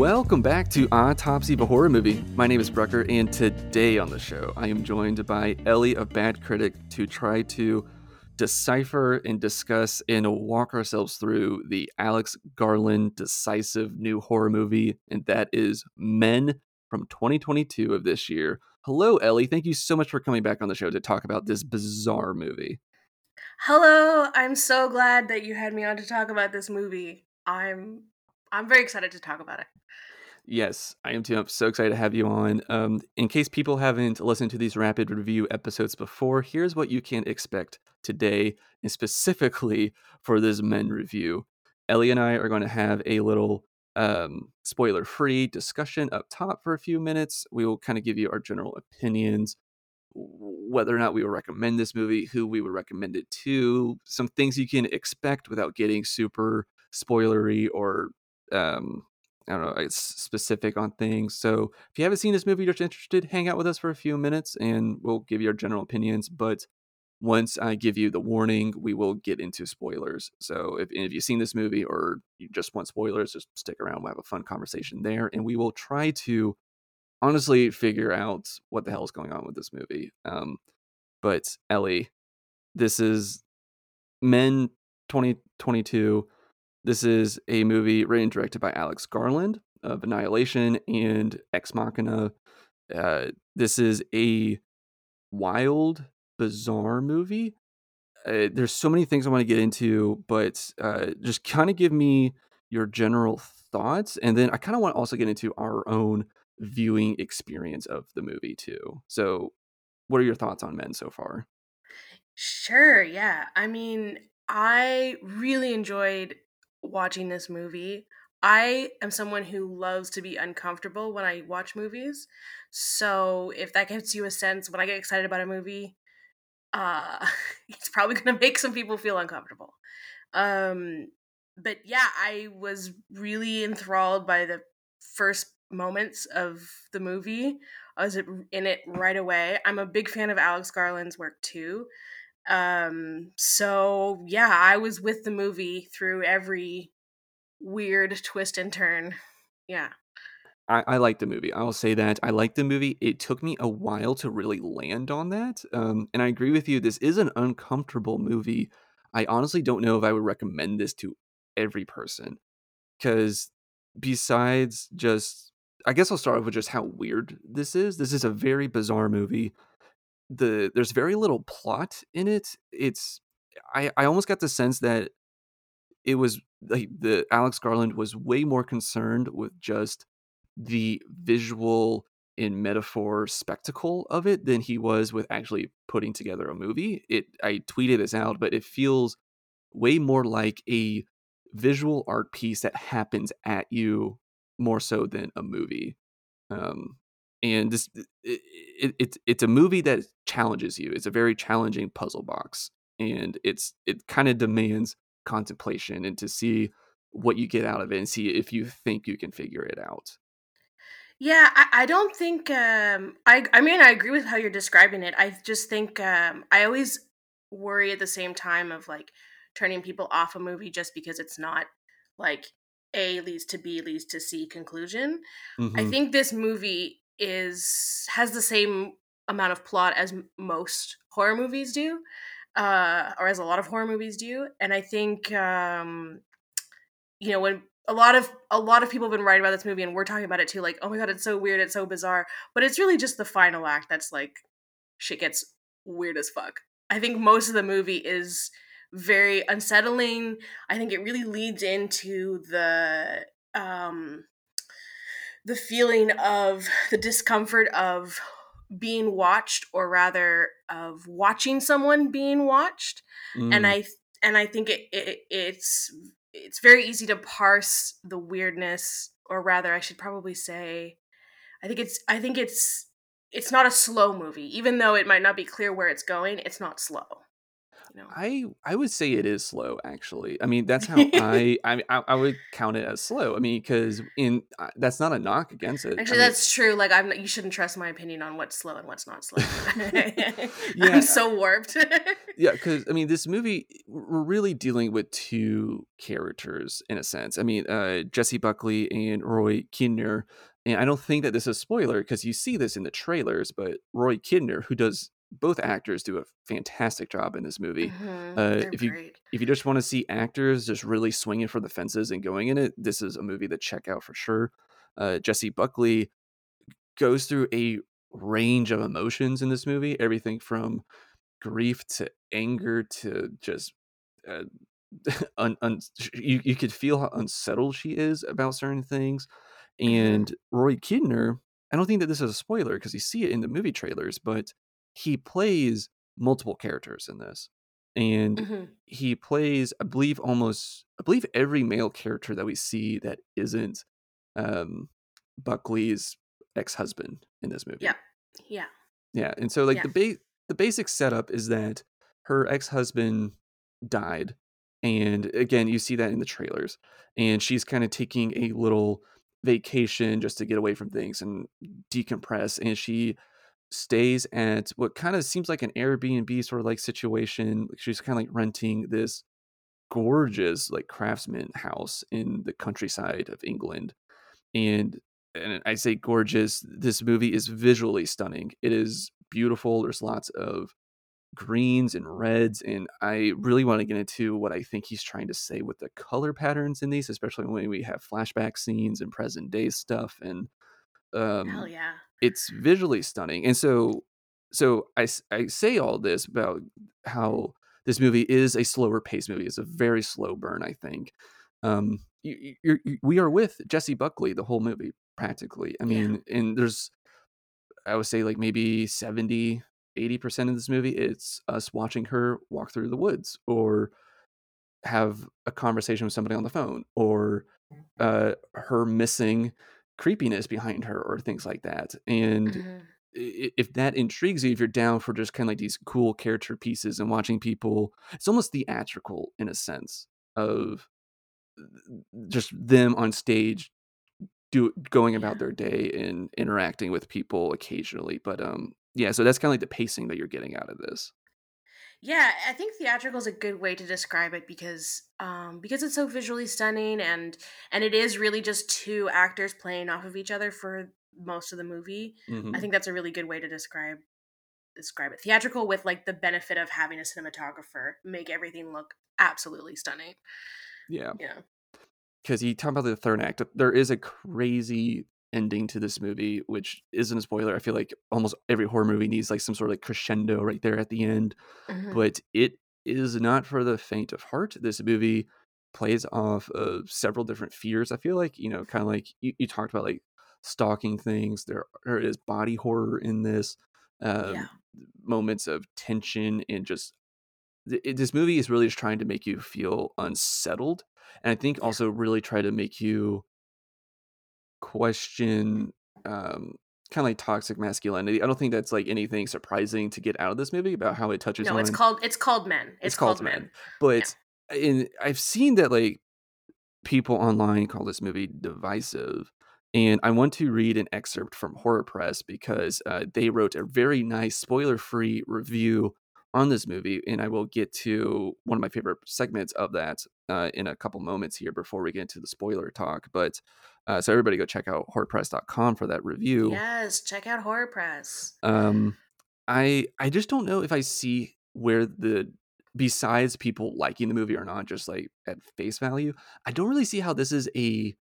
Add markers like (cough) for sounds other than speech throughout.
Welcome back to Autopsy of a Horror Movie. My name is Brucker, and today on the show, I am joined by Ellie of Bad Critic to try to decipher and discuss and walk ourselves through the Alex Garland decisive new horror movie, and that is Men from 2022 of this year. Hello, Ellie. Thank you so much for coming back on the show to talk about this bizarre movie. Hello, I'm so glad that you had me on to talk about this movie. I'm I'm very excited to talk about it. Yes, I am too. I'm so excited to have you on. Um, in case people haven't listened to these rapid review episodes before, here's what you can expect today, and specifically for this men review. Ellie and I are going to have a little um, spoiler free discussion up top for a few minutes. We will kind of give you our general opinions, whether or not we would recommend this movie, who we would recommend it to, some things you can expect without getting super spoilery or um, I don't know, it's specific on things. So if you haven't seen this movie, you're just interested, hang out with us for a few minutes and we'll give you our general opinions. But once I give you the warning, we will get into spoilers. So if, if you've seen this movie or you just want spoilers, just stick around. We'll have a fun conversation there. And we will try to honestly figure out what the hell is going on with this movie. Um, but Ellie, this is Men 2022. This is a movie written and directed by Alex Garland of Annihilation and Ex Machina. Uh, this is a wild bizarre movie. Uh, there's so many things I want to get into, but uh, just kind of give me your general thoughts, and then I kind of want to also get into our own viewing experience of the movie too. So, what are your thoughts on Men so far? Sure, yeah. I mean, I really enjoyed watching this movie. I am someone who loves to be uncomfortable when I watch movies. So, if that gives you a sense when I get excited about a movie, uh (laughs) it's probably going to make some people feel uncomfortable um but yeah i was really enthralled by the first moments of the movie i was in it right away i'm a big fan of alex garland's work too um so yeah i was with the movie through every weird twist and turn yeah I, I like the movie. I'll say that. I like the movie. It took me a while to really land on that. Um, and I agree with you. This is an uncomfortable movie. I honestly don't know if I would recommend this to every person. Because besides just, I guess I'll start off with just how weird this is. This is a very bizarre movie. The There's very little plot in it. It's, I, I almost got the sense that it was like the Alex Garland was way more concerned with just the visual in metaphor spectacle of it than he was with actually putting together a movie. It I tweeted this out, but it feels way more like a visual art piece that happens at you more so than a movie. Um, and this it, it, it's it's a movie that challenges you. It's a very challenging puzzle box, and it's it kind of demands contemplation and to see what you get out of it and see if you think you can figure it out. Yeah, I, I don't think um I I mean I agree with how you're describing it. I just think um I always worry at the same time of like turning people off a movie just because it's not like A leads to B leads to C conclusion. Mm-hmm. I think this movie is has the same amount of plot as most horror movies do. Uh or as a lot of horror movies do and I think um you know when a lot of a lot of people have been writing about this movie and we're talking about it too like oh my god it's so weird it's so bizarre but it's really just the final act that's like shit gets weird as fuck i think most of the movie is very unsettling i think it really leads into the um the feeling of the discomfort of being watched or rather of watching someone being watched. Mm. and i and i think it, it it's it's very easy to parse the weirdness or rather i should probably say i think it's i think it's it's not a slow movie. Even though it might not be clear where it's going it's not slow you know? I I would say it is slow. Actually, I mean that's how (laughs) I, I I would count it as slow. I mean because in uh, that's not a knock against it. Actually, I mean, that's true. Like I'm, you shouldn't trust my opinion on what's slow and what's not slow. (laughs) (laughs) yeah, I'm so warped. yeah, because I mean, this movie we're really dealing with two characters in a sense. I mean, uh, Jessie Buckley and Rory Kinnear, and I don't think that this is a spoiler because you see this in the trailers. But Rory Kinnear, who does both actors, do a fantastic job in this movie. Mhm, Uh, if you great. if you just want to see actors just really swinging for the fences and going in it, this is a movie to check out for sure. Uh, Jessie Buckley goes through a range of emotions in this movie, everything from grief to anger to just uh, (laughs) un, un, you, you could feel how unsettled she is about certain things. Mhm, And Rory Kinnear, I don't think that this is a spoiler because you see it in the movie trailers, but he plays multiple characters in this. And mhm. he plays, I believe, almost, I believe every male character that we see that isn't um, Buckley's ex-husband in this movie. Yeah, yeah, Yeah, and so like yeah. the ba- the basic setup is that her ex-husband died, and again, you see that in the trailers, and she's kind of taking a little vacation just to get away from things and decompress, and she stays at what kind of seems like an Airbnb sort of like situation. She's kind of like renting this gorgeous like craftsman house in the countryside of England and and I say gorgeous. This movie is visually stunning. It is beautiful. There's lots of greens and reds, and I really want to get into what I think he's trying to say with the color patterns in these, especially when we have flashback scenes and present day stuff. And Hell um, yeah. it's visually stunning. And so, so I I say all this about how this movie is a slower paced movie. It's a very slow burn, I think. Um, you, you, we are with Jessie Buckley the whole movie practically. I Yeah. mean, and there's I would say like maybe 70 80% of this movie it's us watching her walk through the woods or have a conversation with somebody on the phone or uh her missing creepiness behind her or things like that. And Mhm. if that intrigues you, if you're down for just kind of like these cool character pieces and watching people, it's almost theatrical in a sense of just them on stage do going about Yeah. their day and interacting with people occasionally. But um, yeah, so that's kind of like the pacing that you're getting out of this. Yeah, I think theatrical is a good way to describe it because um because it's so visually stunning and and it is really just two actors playing off of each other for most of the movie. I hmm think that's a really good way to describe describe it. Theatrical with like the benefit of having a cinematographer make everything look absolutely stunning. Yeah, Yeah. because you talk about the third act. There is a crazy ending to this movie, which isn't a spoiler. I feel like almost every horror movie needs like some sort of like crescendo right there at the end hmm but it is not for the faint of heart. This movie plays off of several different fears. I feel like, you know, kind of like you, you talked about like stalking things. There, there is body horror in this, Yeah. um, moments of tension and just it, this movie is really just trying to make you feel unsettled. And I think also really try to make you question um kind of like toxic masculinity. I don't think that's like anything surprising to get out of this movie about how it touches No, it's called it's called Men. it's It's called called Men. Men. Yeah. But in I've seen that like people online call this movie divisive. And I want to read an excerpt from Horror Press because uh, they wrote a very nice spoiler free review on this movie. And I will get to one of my favorite segments of that uh, in a couple moments here before we get into the spoiler talk. But uh, so everybody go check out horrorpress.com for that review. Yes, check out Horror Press. Um, I I just don't know if I see where the besides people liking the movie or not, just like at face value, I don't really see how this is a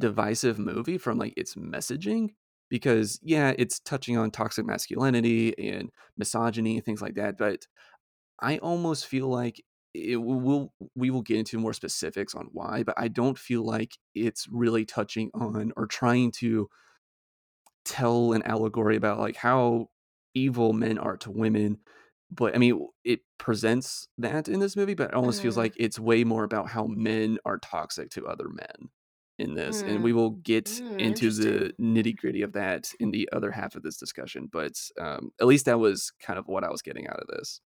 divisive movie from like its messaging because yeah, it's touching on toxic masculinity and misogyny and things like that, but I almost feel like it will we will get into more specifics on why, but I don't feel like it's really touching on or trying to tell an allegory about like how evil men are to women but i mean it presents that in this movie but it almost feels Mhm. like it's way more about how men are toxic to other men in this and we Mm. will get Mm, into the nitty gritty of that in the other half of this discussion but um, at least that was kind of what i was getting out of this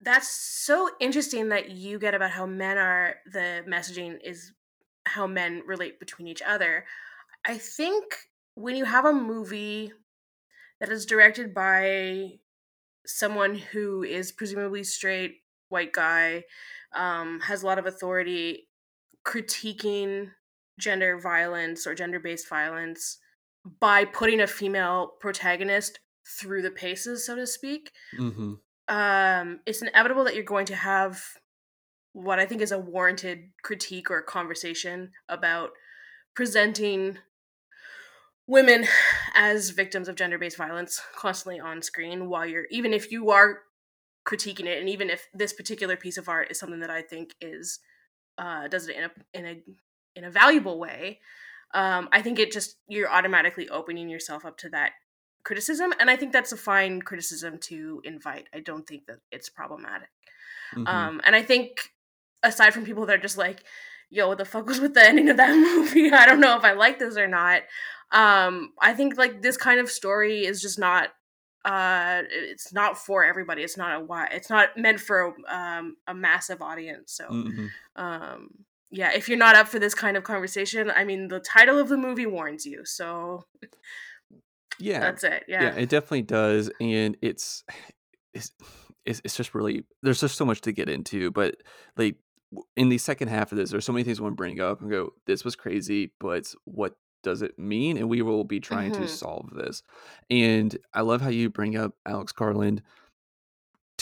That's so interesting that you get about how men are the messaging is how men relate between each other. I think when you have a movie that is directed by someone who is presumably straight white guy, um, has a lot of authority critiquing gender violence or gender based violence by putting a female protagonist through the paces, so to speak. Mm-hmm. Um, it's inevitable that you're going to have what I think is a warranted critique or conversation about presenting women as victims of gender-based violence constantly on screen while you're even if you are critiquing it and even if this particular piece of art is something that I think is uh, does it in a in a in a valuable way um, I think it just you're automatically opening yourself up to that criticism and I think that's a fine criticism to invite. I don't think that it's problematic. Mm-hmm. um, and I think aside from people that are just like yo what the fuck was with the ending of that (laughs) movie? I don't know if I like this or not. Um i think like this kind of story is just not uh it's not for everybody. It's not a why it's not meant for um a massive audience so mm-hmm. Yeah if you're not up for this kind of conversation i mean the title of the movie warns you so yeah. that's it yeah. Yeah it definitely does and it's it's it's, just really there's just so much to get into but like in the second half of this there's so many things i want to bring up and go this was crazy but what does it mean? and we will be trying Mhm. to solve this and i love how you bring up alex garland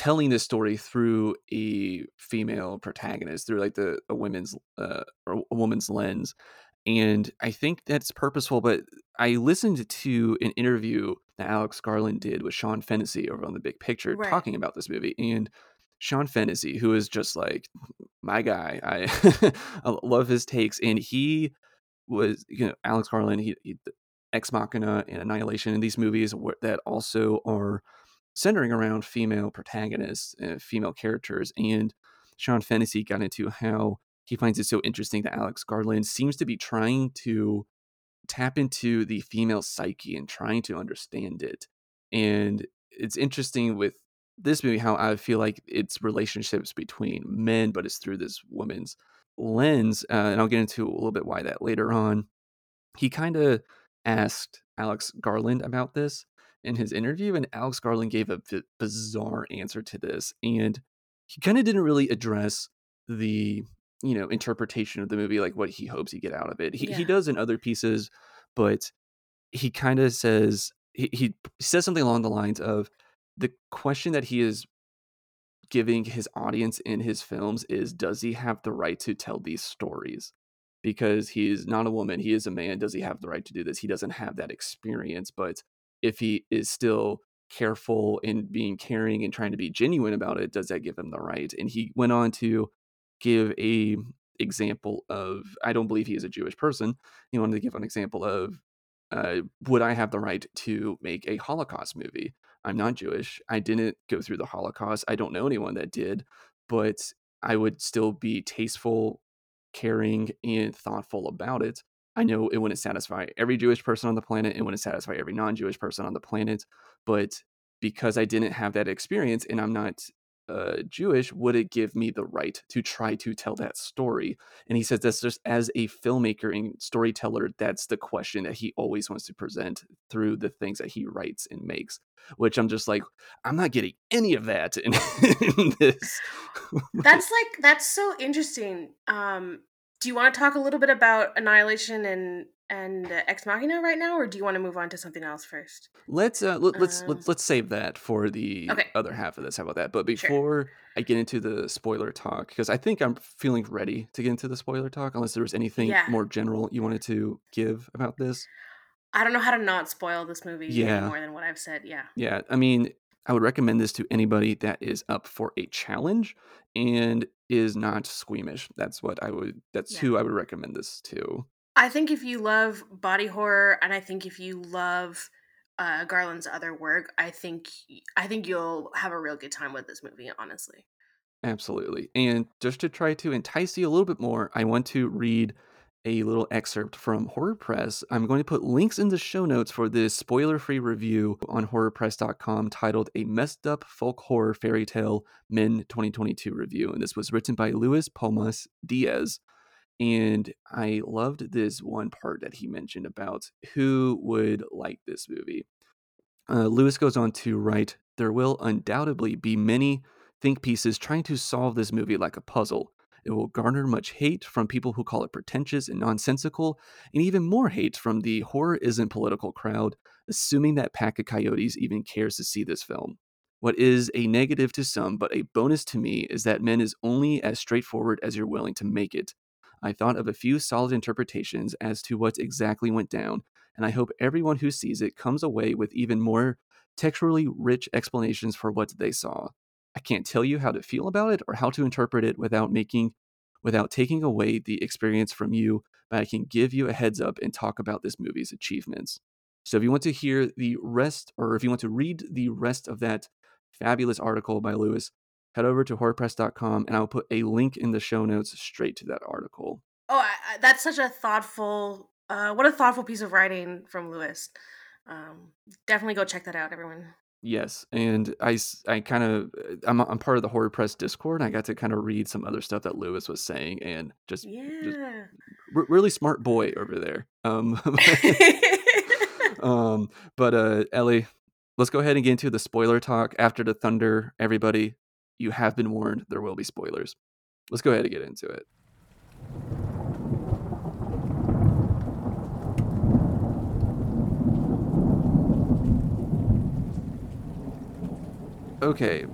telling this story through a female protagonist through like the a women's uh or a woman's lens and i think that's purposeful but i listened to an interview that alex garland did with sean fennessey over on the big picture Right. talking about this movie and sean fennessey who is just like my guy i, (laughs) I love his takes and he was you know alex garland he, he ex machina and annihilation and these movies that also are centering around female protagonists uh, female characters and sean fennessey got into how he finds it so interesting that alex garland seems to be trying to tap into the female psyche and trying to understand it. And it's interesting with this movie how i feel like it's relationships between men but it's through this woman's lens uh, and i'll get into a little bit why that later on. He kind of asked alex garland about this in his interview and alex garland gave a b- bizarre answer to this and he kind of didn't really address the you know interpretation of the movie like what he hopes he get out of it. He, he does in other pieces but he kind of says he, he says something along the lines of the question that he is giving his audience in his films is does he have the right to tell these stories? Because he is not a woman he is a man does he have the right to do this? He doesn't have that experience but if he is still careful in being caring and trying to be genuine about it does that give him the right? And he went on to give a example of i don't believe he is a jewish person he wanted to give an example of uh, would i have the right to make a holocaust movie? I'm not jewish i didn't go through the holocaust i don't know anyone that did but i would still be tasteful caring and thoughtful about it i know it wouldn't satisfy every jewish person on the planet it wouldn't satisfy every non-jewish person on the planet but because i didn't have that experience and i'm not uh, Jewish, would it give me the right to try to tell that story? And he says that's just as a filmmaker and storyteller, that's the question that he always wants to present through the things that he writes and makes. Which I'm just like, I'm not getting any of that in, (laughs) in this. that's like that's so interesting um do you want to talk a little bit about annihilation and and uh, ex machina right now or do you want to move on to something else first let's uh, let, let's Um, let's let's save that for the Okay. other half of this. How about that? But Sure. before I get into the spoiler talk, because I think I'm feeling ready to get into the spoiler talk, unless there was anything Yeah. more general you wanted to give about this. i don't know how to not spoil this movie Yeah. any more than what i've said yeah Yeah, I mean, I would recommend this to anybody that is up for a challenge and is not squeamish. That's what I would. That's Yeah. who I would recommend this to. I think if you love body horror, and I think if you love uh, Garland's other work, I think I think you'll have a real good time with this movie. Honestly, Absolutely. And just to try to entice you a little bit more, I want to read a little excerpt from Horror Press. I'm going to put links in the show notes for this spoiler free review on horrorpress.com titled A Messed Up Folk Horror Fairy Tale Men 2022 Review. And this was written by Luis Pomas Diaz. And I loved this one part that he mentioned about who would like this movie. Uh, Lewis goes on to write There will undoubtedly be many think pieces trying to solve this movie like a puzzle. It will garner much hate from people who call it pretentious and nonsensical, and even more hate from the horror isn't political crowd, assuming that Pack of Coyotes even cares to see this film. What is a negative to some, but a bonus to me, is that Men is only as straightforward as you're willing to make it. I thought of a few solid interpretations as to what exactly went down, and I hope everyone who sees it comes away with even more texturally rich explanations for what they saw. I can't tell you how to feel about it or how to interpret it without making without taking away the experience from you, but I can give you a heads up and talk about this movie's achievements. So if you want to hear the rest or if you want to read the rest of that fabulous article by Lewis, head over to horrorpress.com and I'll put a link in the show notes straight to that article. Oh, I, I, that's such a thoughtful uh, what a thoughtful piece of writing from Lewis. Um, definitely go check that out, everyone. Yes, and I, I kind of I'm I'm part of the horror press Discord. And I got to kind of read some other stuff that Lewis was saying, and just, yeah. just r- really smart boy over there. Um, (laughs) (laughs) um, but uh, Ellie, let's go ahead and get into the spoiler talk after the thunder. Everybody, you have been warned. There will be spoilers. Let's go ahead and get into it. Okay,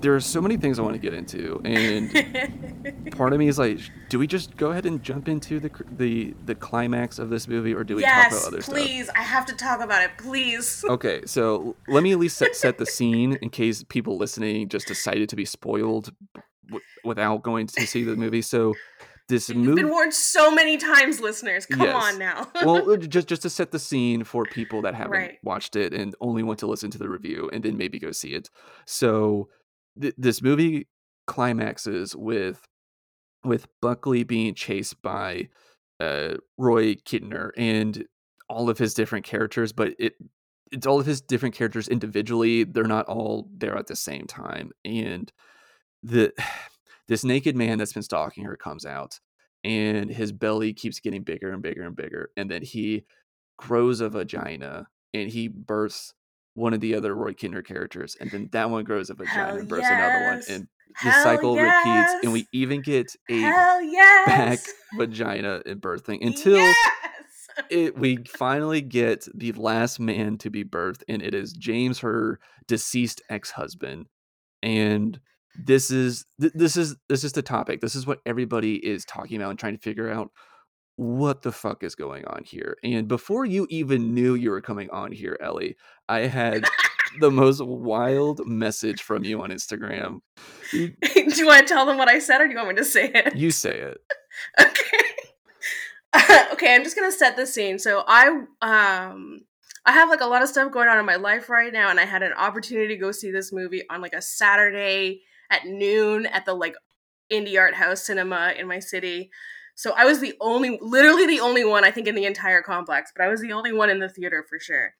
there are so many things I want to get into, and (laughs) part of me is like, do we just go ahead and jump into the the the climax of this movie, or do we yes, talk about other please. stuff? please. I have to talk about it, please. (laughs) Okay, so let me at least set, set the scene in case people listening just decided to be spoiled w- without going to see the movie. So this You've movie been warned so many times, listeners. Come Yes. on now. (laughs) well uh, (laughs) just just to set the scene for people that haven't Right. watched it and only want to listen to the review and then maybe go see it so th- this movie climaxes with with buckley being chased by uh rory kinnear and all of his different characters but it it's all of his different characters individually they're not all there at the same time and the (sighs) this naked man that's been stalking her comes out and his belly keeps getting bigger and bigger and bigger and then he grows a vagina and he births one of the other Rory Kinnear characters and then that one grows a vagina Hell and births another one and the Hell cycle repeats and we even get a yes. back (laughs) vagina and birthing until yes. (laughs) it we finally get the last man to be birthed and it is James her deceased ex-husband and this is th- this is this is the topic this is what everybody is talking about and trying to figure out what the fuck is going on here and before you even knew you were coming on here Ellie I had the most wild message from you on Instagram (laughs) do you want to tell them what I said, or do you want me to say it? you say it (laughs) Okay. (laughs) okay, I'm just gonna set the scene. So I um I have like a lot of stuff going on in my life right now, and I had an opportunity to go see this movie on like a Saturday at noon at the like indie art house cinema in my city. So I was the only, literally the only one I think in the entire complex, but I was the only one in the theater for sure.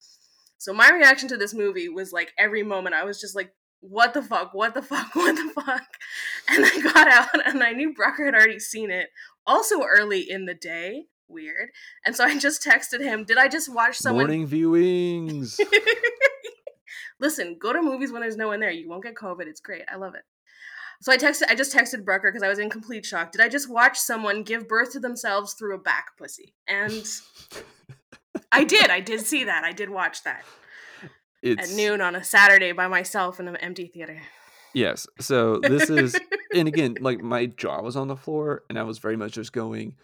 So my reaction to this movie was like every moment I was just like, what the fuck, what the (laughs) fuck, what the fuck? (laughs) And I got out and I knew Brucker had already seen it, also early in the day. Weird. And so I just texted him, did I just watch someone morning viewings (laughs) Listen, go to movies when there's no one there. You won't get COVID. It's great. I love it. So I texted I just texted Brucker because I was in complete shock. Did I just watch someone give birth to themselves through a back pussy? And I did. I did see that. I did watch that it's at noon on a Saturday by myself in an empty theater. Yes. So this is, (laughs) and again, like my jaw was on the floor, and I was very much just going,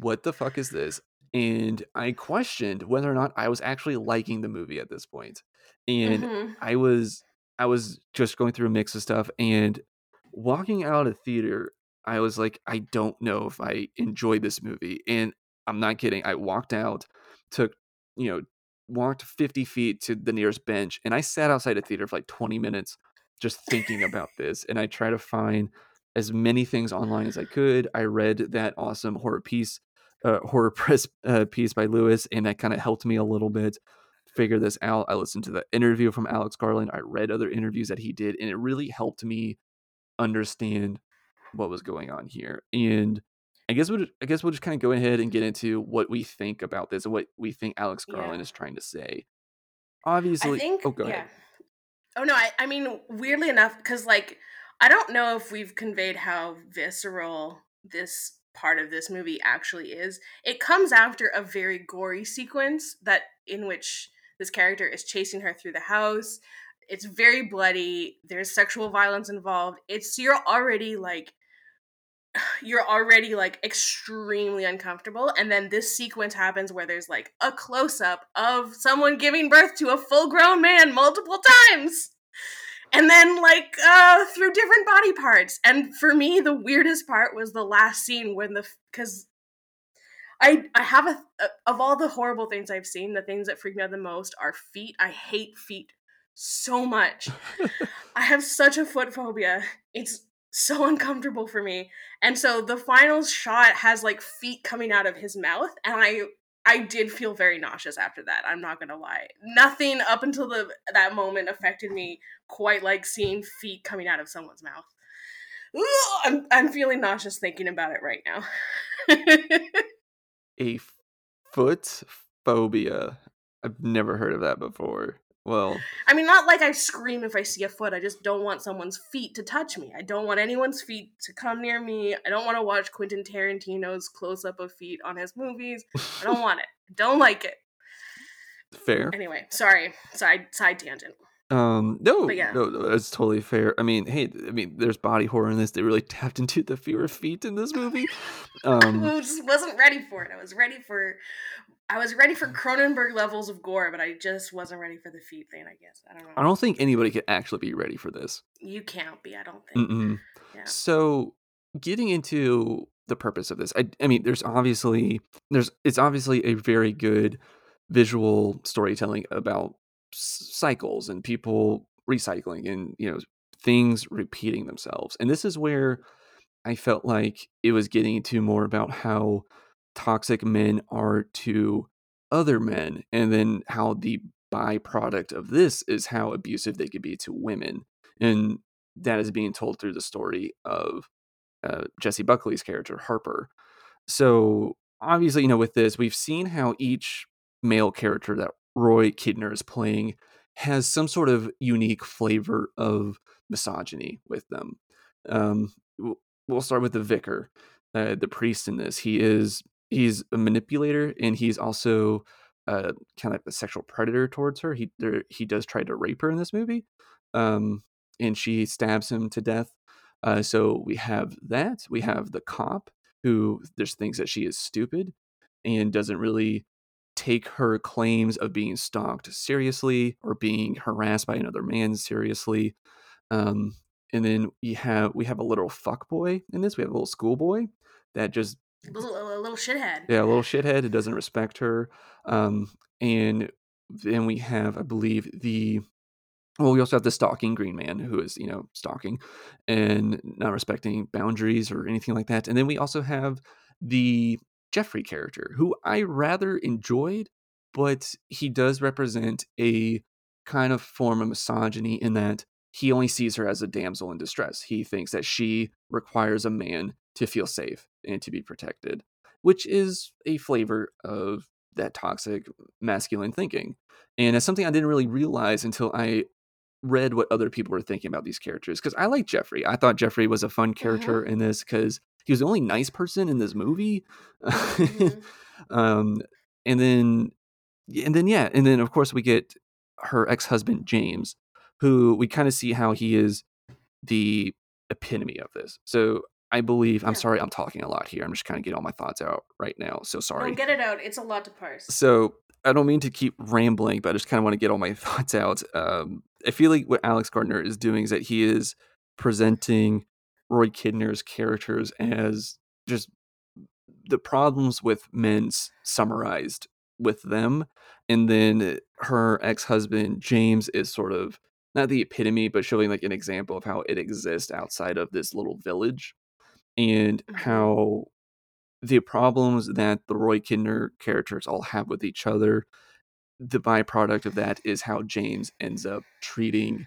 "What the fuck is this?" And I questioned whether or not I was actually liking the movie at this point. And Mhm. I was, I was just going through a mix of stuff, and walking out of theater, I was like, I don't know if I enjoyed this movie. And I'm not kidding. I walked out, took, you know, walked 50 feet to the nearest bench, and I sat outside the theater for like 20 minutes just thinking about this and i try to find as many things online as i could i read that awesome horror piece uh, horror (laughs) press uh, piece by lewis and that kind of helped me a little bit figure this out i listened to the interview from alex garland i read other interviews that he did and it really helped me understand what was going on here and i guess we'll i guess we'll just kind of go ahead and get into what we think about this and what we think alex garland Yeah. is trying to say obviously think. oh go yeah. ahead Oh no, I, I mean weirdly enough, because like I don't know if we've conveyed how visceral this part of this movie actually is. It comes after a very gory sequence that in which this character is chasing her through the house. It's very bloody. There's sexual violence involved. It's you're already like (sighs) you're already like extremely uncomfortable and then this sequence happens where there's like a close up of someone giving birth to a full grown man multiple times and then like uh through different body parts and for me the weirdest part was the last scene when the because I I have a, a of all the horrible things I've seen, the things that freak me out the most are feet. I hate feet so much. I have such a foot phobia. It's so uncomfortable for me. And so the final shot has like feet coming out of his mouth and I I did feel very nauseous after that. I'm not going to lie. Nothing up until the that moment affected me quite like seeing feet coming out of someone's mouth. I'm I'm feeling nauseous thinking about it right now. (laughs) a foot phobia. I've never heard of that before. Well, I mean, not like I scream if I see a foot. I just don't want someone's feet to touch me. I don't want anyone's feet to come near me. I don't want to watch Quentin Tarantino's close up of feet on his movies. I don't want it. I don't like it. Fair. Anyway, sorry. Side side tangent. Um, no, yeah. no, no, that's totally fair. I mean, hey, I mean, there's body horror in this. They really tapped into the fear of feet in this movie. (laughs) Um, I just wasn't ready for it. I was ready for I was ready for mm. Cronenberg levels of gore, but I just wasn't ready for the feet thing, I guess. I don't know. I don't think anybody could actually be ready for this. You can't be, I don't think. Yeah. So, getting into the purpose of this, I, I mean, there's obviously there's it's obviously a very good visual storytelling about s- cycles and people recycling and you know things repeating themselves. And this is where I felt like it was getting to more about how toxic men are to other men, and then how the byproduct of this is how abusive they could be to women. And that is being told through the story of uh, Jessie Buckley's character, Harper. So, obviously, you know, with this, we've seen how each male character that Rory Kinnear is playing has some sort of unique flavor of misogyny with them. Um, we'll start with the vicar, uh, the priest in this. He is he's a manipulator, and he's also uh, kind of like a sexual predator towards her. He there, he does try to rape her in this movie, um, and she stabs him to death. Uh, so we have that. We have the cop who there's things that she is stupid and doesn't really take her claims of being stalked seriously or being harassed by another man seriously. Um, and then we have we have a little fuck boy in this. We have a little schoolboy that just little, a little shithead. yeah, a little shithead who doesn't respect her. Um, and then we have, I believe, the well, we also have the stalking green man who is, you know, stalking and not respecting boundaries or anything like that. And then we also have the Geoffrey character who I rather enjoyed, but he does represent a kind of form of misogyny in that he only sees her as a damsel in distress. He thinks that she requires a man to feel safe and to be protected, which is a flavor of that toxic masculine thinking. And it's something I didn't really realize until I read what other people were thinking about these characters because I like Geoffrey. I thought Geoffrey was a fun character in this because he was the only nice person in this movie. Mhm. (laughs) um, and then, and then, yeah, and then of course we get her ex-husband James, who we kind of see how he is the epitome of this. So I believe I'm sorry I'm talking a lot here. I'm just kind of getting all my thoughts out right now. So sorry. Don't get it out. It's a lot to parse. So I don't mean to keep rambling, but I just kind of want to get all my (laughs) thoughts out. Um, I feel like what Alex Garland is doing is that he is presenting Rory Kinnear's characters as just the problems with men s- summarized with them, and then her ex-husband James is sort of not the epitome, but showing like an example of how it exists outside of this little village, and Mhm. how the problems that the Rory Kinnear characters all have with each other, the byproduct of that is how James ends up treating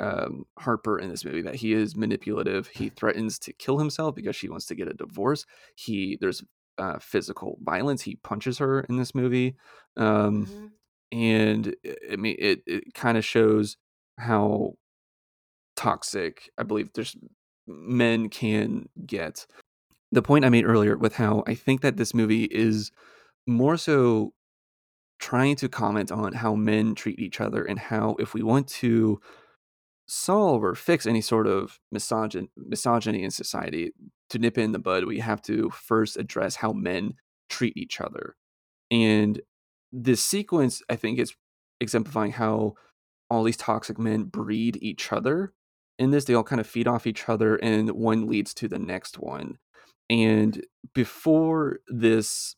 um, Harper in this movie. That he is manipulative. He threatens to kill himself because she wants to get a divorce. He there's uh, physical violence. He punches her in this movie, um, Mhm. and I- I mean it. It kind of shows how toxic I believe there's men can get. The point I made earlier with how I think that this movie is more so trying to comment on how men treat each other and how if we want to solve or fix any sort of misogyn- misogyny in society to nip it in the bud we have to first address how men treat each other and this sequence i think is exemplifying how all these toxic men breed each other in this they all kind of feed off each other and one leads to the next one and before this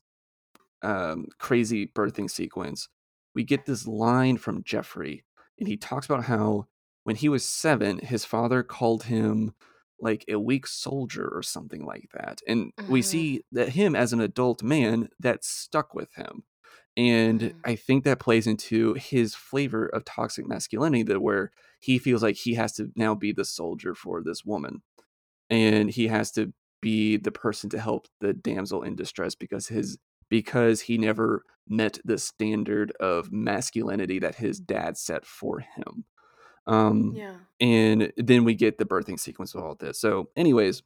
um, crazy birthing sequence we get this line from geoffrey and he talks about how when he was seven his father called him like a weak soldier or something like that and we Mhm. see that him as an adult man that stuck with him and Mhm. i think that plays into his flavor of toxic masculinity that where he feels like he has to now be the soldier for this woman and he has to be the person to help the damsel in distress because his because he never met the standard of masculinity that his dad set for him um Yeah. and then we get the birthing sequence of all this so anyways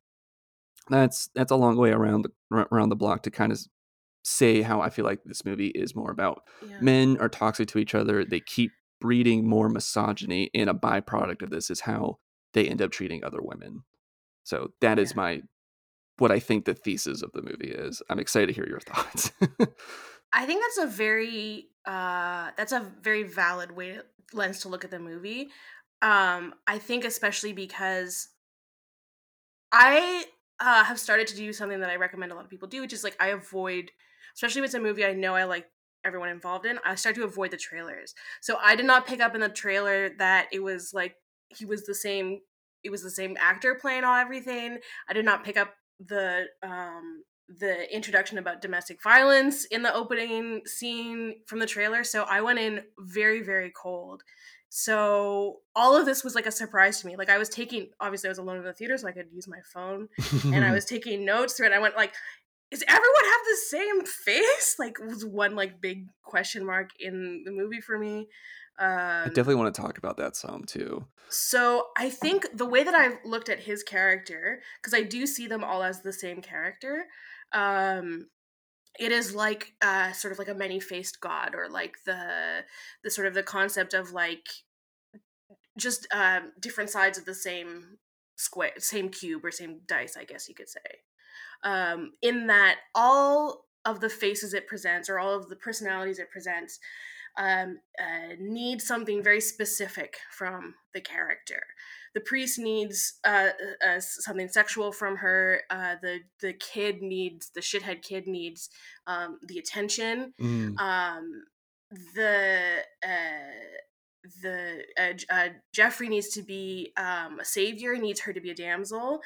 that's that's a long way around the around the block to kind of say how i feel like this movie is more about Yeah. men are toxic to each other they keep breeding more misogyny and a byproduct of this is how they end up treating other women so that is Yeah. my what i think the thesis of the movie is i'm excited to hear your (laughs) thoughts I think that's a very uh that's a very valid way lens to look at the movie. Um I think especially because I uh have started to do something that I recommend a lot of people do, which is like I avoid especially if it's a movie I know I like everyone involved in, I start to avoid the trailers. So I did not pick up in the trailer that it was like he was the same it was the same actor playing all everything. I did not pick up the um the introduction about domestic violence in the opening scene from the trailer. So I went in very, very cold. So all of this was like a surprise to me. Like I was taking obviously I was alone in the theater, so I could use my phone. And I (laughs) was taking notes through it. I went like, is everyone have the same face? (laughs) Like was one like big question mark in the movie for me. i Um definitely want to talk about that some too so I think the way that I've looked at his character, because I do see them all as the same character, um, it is like uh, sort of like a many-faced god, or like the the sort of the concept of like just um, different sides of the same square, same cube or same dice, I guess you could say. Um, in that all of the faces it presents, or all of the personalities it presents, um, uh, need something very specific from the character. The priest needs uh, uh, something sexual from her. Uh, the the kid needs the shithead kid needs um, the attention. Mm, Um, the uh, the uh, uh, Geoffrey needs to be um, a savior. Needs her to be a damsel.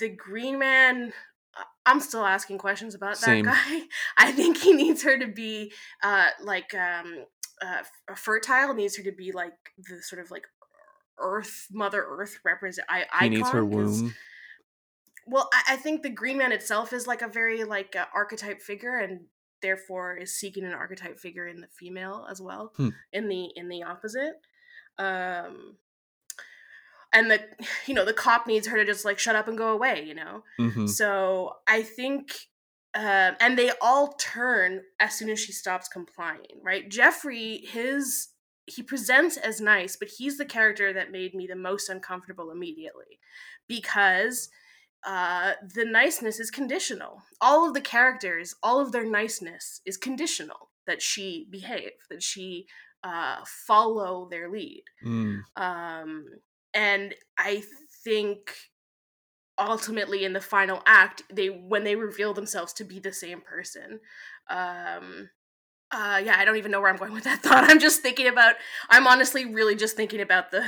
The Green Man. uh, I'm still asking questions about Same. that guy. (laughs) I think he needs her to be uh, like um, uh, fertile. Needs her to be like the sort of like Earth, Mother Earth represent. I, he needs her womb well, I, I think the Green Man itself is like a very like uh, archetype figure, and therefore is seeking an archetype figure in the female as well. Hmm. In the in the opposite, um, and the (sighs) you know the cop needs her to just like shut up and go away. You know, Mhm. so I think, um, and they all turn as soon as she stops complying. Right, Geoffrey, his he presents as nice, but he's the character that made me the most uncomfortable immediately because uh, the niceness is conditional. All of the characters, all of their niceness is conditional that she behave, that she uh, follow their lead. Mm. Um, and I think ultimately in the final act, they when they reveal themselves to be the same person. Um, uh, yeah, I don't even know where I'm going with that (laughs) thought. I'm just thinking about. I'm honestly really just thinking about the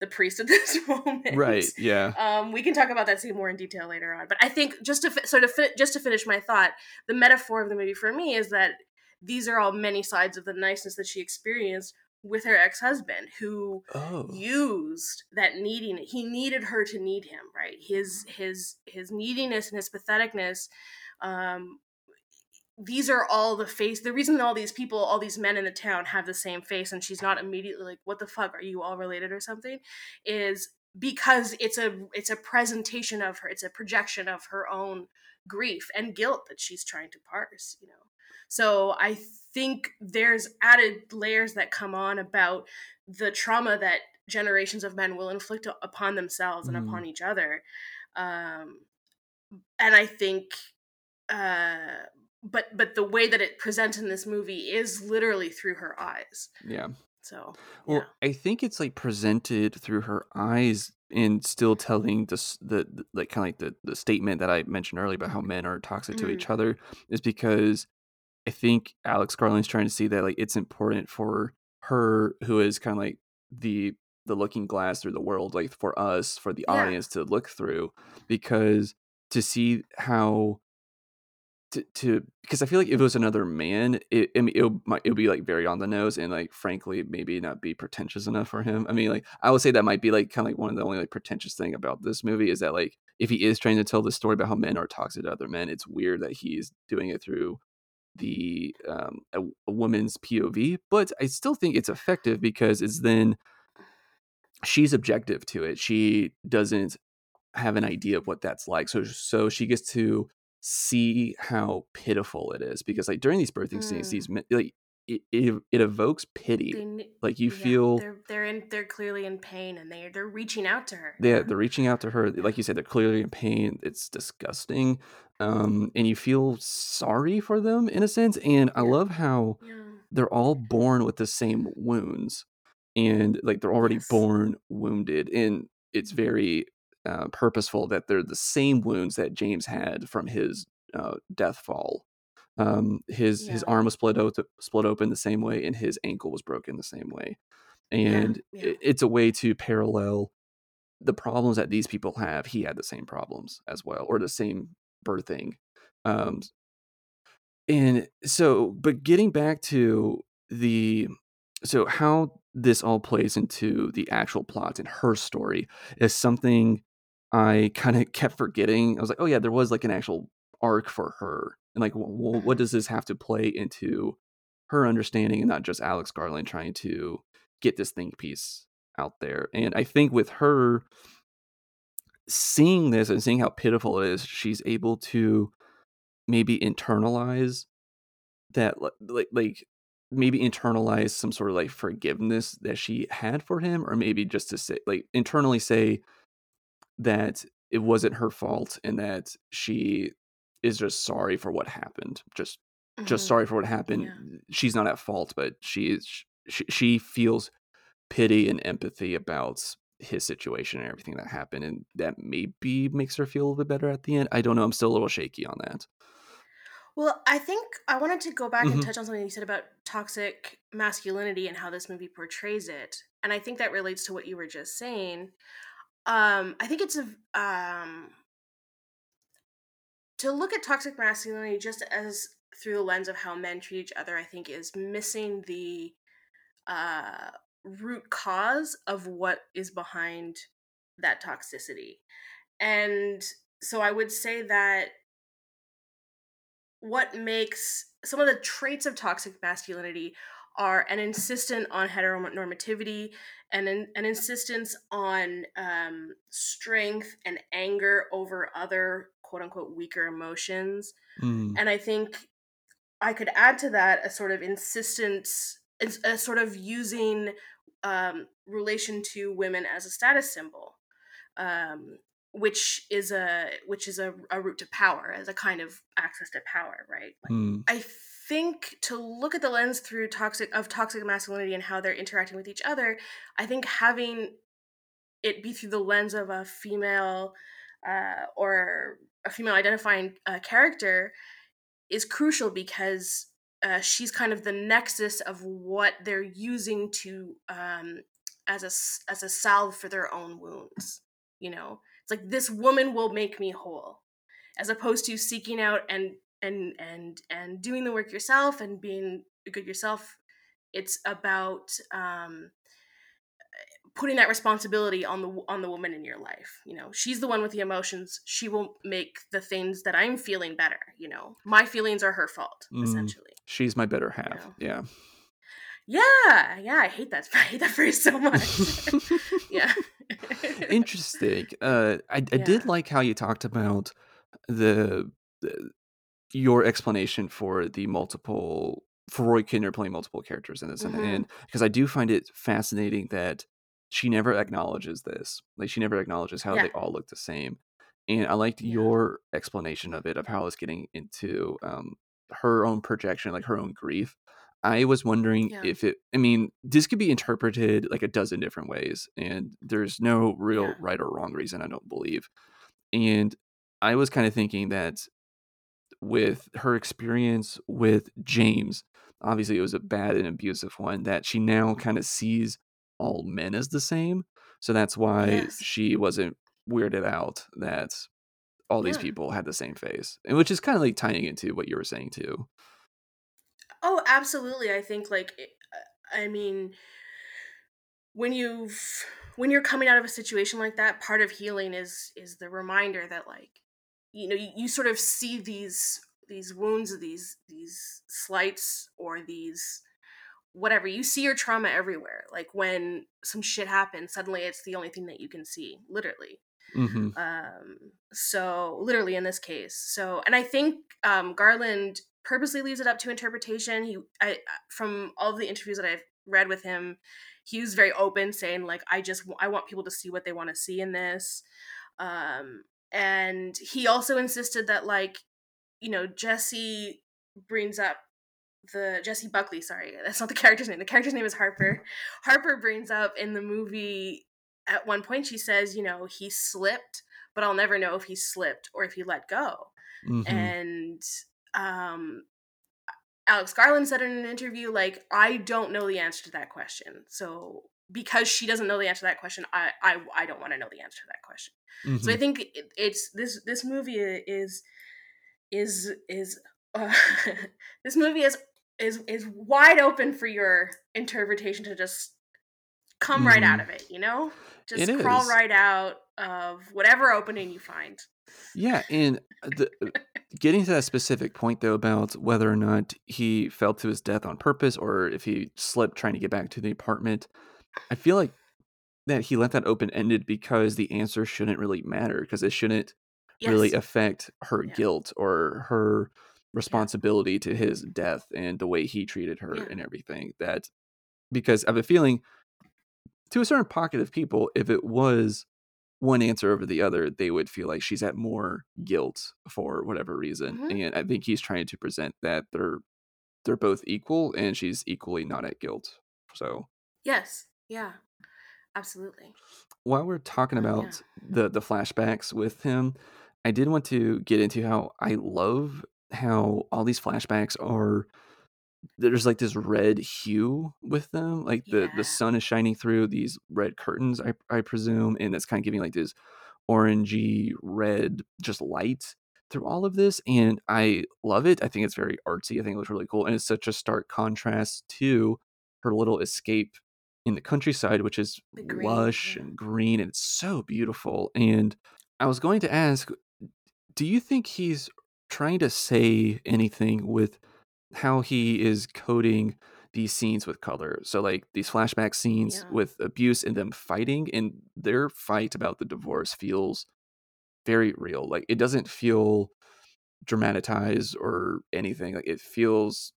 the priest at (laughs) this moment. Right. Yeah. Um, we can talk about that scene more in detail later on. But I think just to fi- sort of fi- just to finish my thought, the metaphor of the movie for me is that these are all many sides of the niceness that she experienced with her ex-husband, who Oh. used that needing. He needed her to need him, right? His his his neediness and his patheticness. Um, these are all the face the reason all these people all these men in the town have the same face and she's not immediately like what the fuck are you all related or something is because it's a it's a presentation of her it's a projection of her own grief and guilt that she's trying to parse you know so i think there's added layers that come on about the trauma that generations of men will inflict upon themselves and Mm. upon each other um and i think uh but but the way that it presents in this movie is literally through her eyes Yeah. so Well, yeah I think it's like presented through her eyes and still telling this the, the like kind of like the the statement that I mentioned earlier about how men are toxic to Mhm. each other is because I think Alex Garland's trying to see that like it's important for her who is kind of like the the looking glass through the world like for us for the Yeah. audience to look through because to see how to, to because I feel like if it was another man, it I mean it might it would be like very on the nose and like frankly maybe not be pretentious enough for him. I mean like I would say that might be like kind of like one of the only like pretentious thing about this movie is that like if he is trying to tell the story about how men are toxic to other men, it's weird that he's doing it through the um a, a woman's POV. But I still think it's effective because it's then she's objective to it. She doesn't have an idea of what that's like. So so she gets to see how pitiful it is because like during these birthing scenes, Mm. these men, like it, it, it evokes pity. they like you yeah, feel they're they're in they're clearly in pain and they're they're reaching out to her they yeah. they're reaching out to her. Like you said, they're clearly in pain. It's disgusting, um, and you feel sorry for them in a sense. And I Yeah. love how yeah they're all born with the same wounds and like they're already Yes. born wounded and it's very uh, purposeful that they're the same wounds that james had from his uh, death fall um, his his arm was split, out, split open the same way and his ankle was broken the same way and yeah. it- it's a way to parallel the problems that these people have he had the same problems as well or the same birthing um, and so but getting back to the so how this all plays into the actual plot and her story is something i kind of kept forgetting i was like oh yeah there was like an actual arc for her and like w- w- what Mhm. does this have to play into her understanding and not just alex garland trying to get this think piece out there and i think with her seeing this and seeing how pitiful it is she's able to maybe internalize that like like maybe internalize some sort of like forgiveness that she had for him or maybe just to say like internally say that it wasn't her fault and that she is just sorry for what happened just just Mhm. sorry for what happened Yeah. she's not at fault but she is she, she feels pity and empathy about his situation and everything that happened and that maybe makes her feel a little bit better at the end i don't know i'm still a little shaky on that Well, I think I wanted to go back and Mhm. touch on something you said about toxic masculinity and how this movie portrays it. And I think that relates to what you were just saying. Um, I think it's a um to look at toxic masculinity just as through the lens of how men treat each other, I think is missing the uh root cause of what is behind that toxicity. And so I would say that what makes some of the traits of toxic masculinity are an insistence on heteronormativity and an, an insistence on um, strength and anger over other quote unquote weaker emotions. Mm, And I think I could add to that a sort of insistence, a sort of using um, relation to women as a status symbol, um, which is a which is a, a route to power, as a kind of access to power, right? Like, mm, I think to look at the lens through toxic of toxic masculinity and how they're interacting with each other, I think having it be through the lens of a female uh, or a female identifying uh, character is crucial because uh, she's kind of the nexus of what they're using to um, as a as a salve for their own wounds. You know, it's like this woman will make me whole, as opposed to seeking out and and and and doing the work yourself and being good yourself. It's about um, putting that responsibility on the on the woman in your life you know she's the one with the emotions she will make the things that i'm feeling better you know my feelings are her fault Mm, essentially she's my better half. know? Yeah. yeah yeah i hate that (laughs) i hate that phrase so much (laughs) yeah Interesting. Uh, I, I Yeah. did like how you talked about the, the your explanation for the multiple for Rory Kinnear playing multiple characters in this, Mhm. and because I do find it fascinating that she never acknowledges this. Like she never acknowledges how Yeah. they all look the same. And I liked Yeah. your explanation of it, of how it's getting into um, her own projection, like her own grief. I was wondering Yeah. if it, I mean, this could be interpreted like a dozen different ways, and there's no real right or wrong reason, I don't believe. And I was kind of thinking that with her experience with James, obviously it was a bad and abusive one, that she now kind of sees all men as the same. So that's why Yes. she wasn't weirded out that all these Yeah. people had the same face, and which is kind of like tying into what you were saying too. Oh, absolutely. I think like I mean when you've when you're coming out of a situation like that, part of healing is is the reminder that like you know, you, you sort of see these these wounds, these these slights or these whatever. You see your trauma everywhere. Like when some shit happens, suddenly it's the only thing that you can see, literally. hmm um so literally in this case so and i think um garland purposely leaves it up to interpretation he i from all of the interviews that i've read with him he was very open saying like i just i want people to see what they want to see in this um and he also insisted that like you know jessie brings up the jessie buckley sorry that's not the character's name the character's name is harper. (laughs) Harper brings up in the movie at one point she says you know he slipped but i'll never know if he slipped or if he let go. Hmm and um alex garland said in an interview like i don't know the answer to that question. So because she doesn't know the answer to that question i i, I don't want to know the answer to that question. So i hmm think it, it's this this movie is is is uh, (laughs) this movie is is is wide open for your interpretation to just come right out Mhm. of it you know just It crawl is. right out of whatever opening you find Yeah, and the, uh, getting to that specific point though about whether or not he fell to his death on purpose or if he slipped trying to get back to the apartment, I feel like that he left that open ended because the answer shouldn't really matter because it shouldn't really affect her Yeah. guilt or her responsibility to his death and the way he treated her Yeah. and everything. That because I have a feeling to a certain pocket of people, if it was one answer over the other, they would feel like she's at more guilt for whatever reason. Mhm. And I think he's trying to present that they're they're both equal and she's equally not at guilt. So yes yeah absolutely while we're talking Uh, yeah. about the the flashbacks with him, I did want to get into how I love how all these flashbacks are there's like this red hue with them. Like the Yeah. the sun is shining through these red curtains, I I presume, and it's kind of giving like this orangey red just light through all of this and I love it. I think it's very artsy. I think it looks really cool and it's such a stark contrast to her little escape in the countryside which is green, lush yeah. and green and it's so beautiful. And I was going to ask do you think he's trying to say anything with how he is coding these scenes with color? So, like these flashback scenes Yeah. with abuse and them fighting, and their fight about the divorce feels very real. Like it doesn't feel dramatized or anything. Like it feels,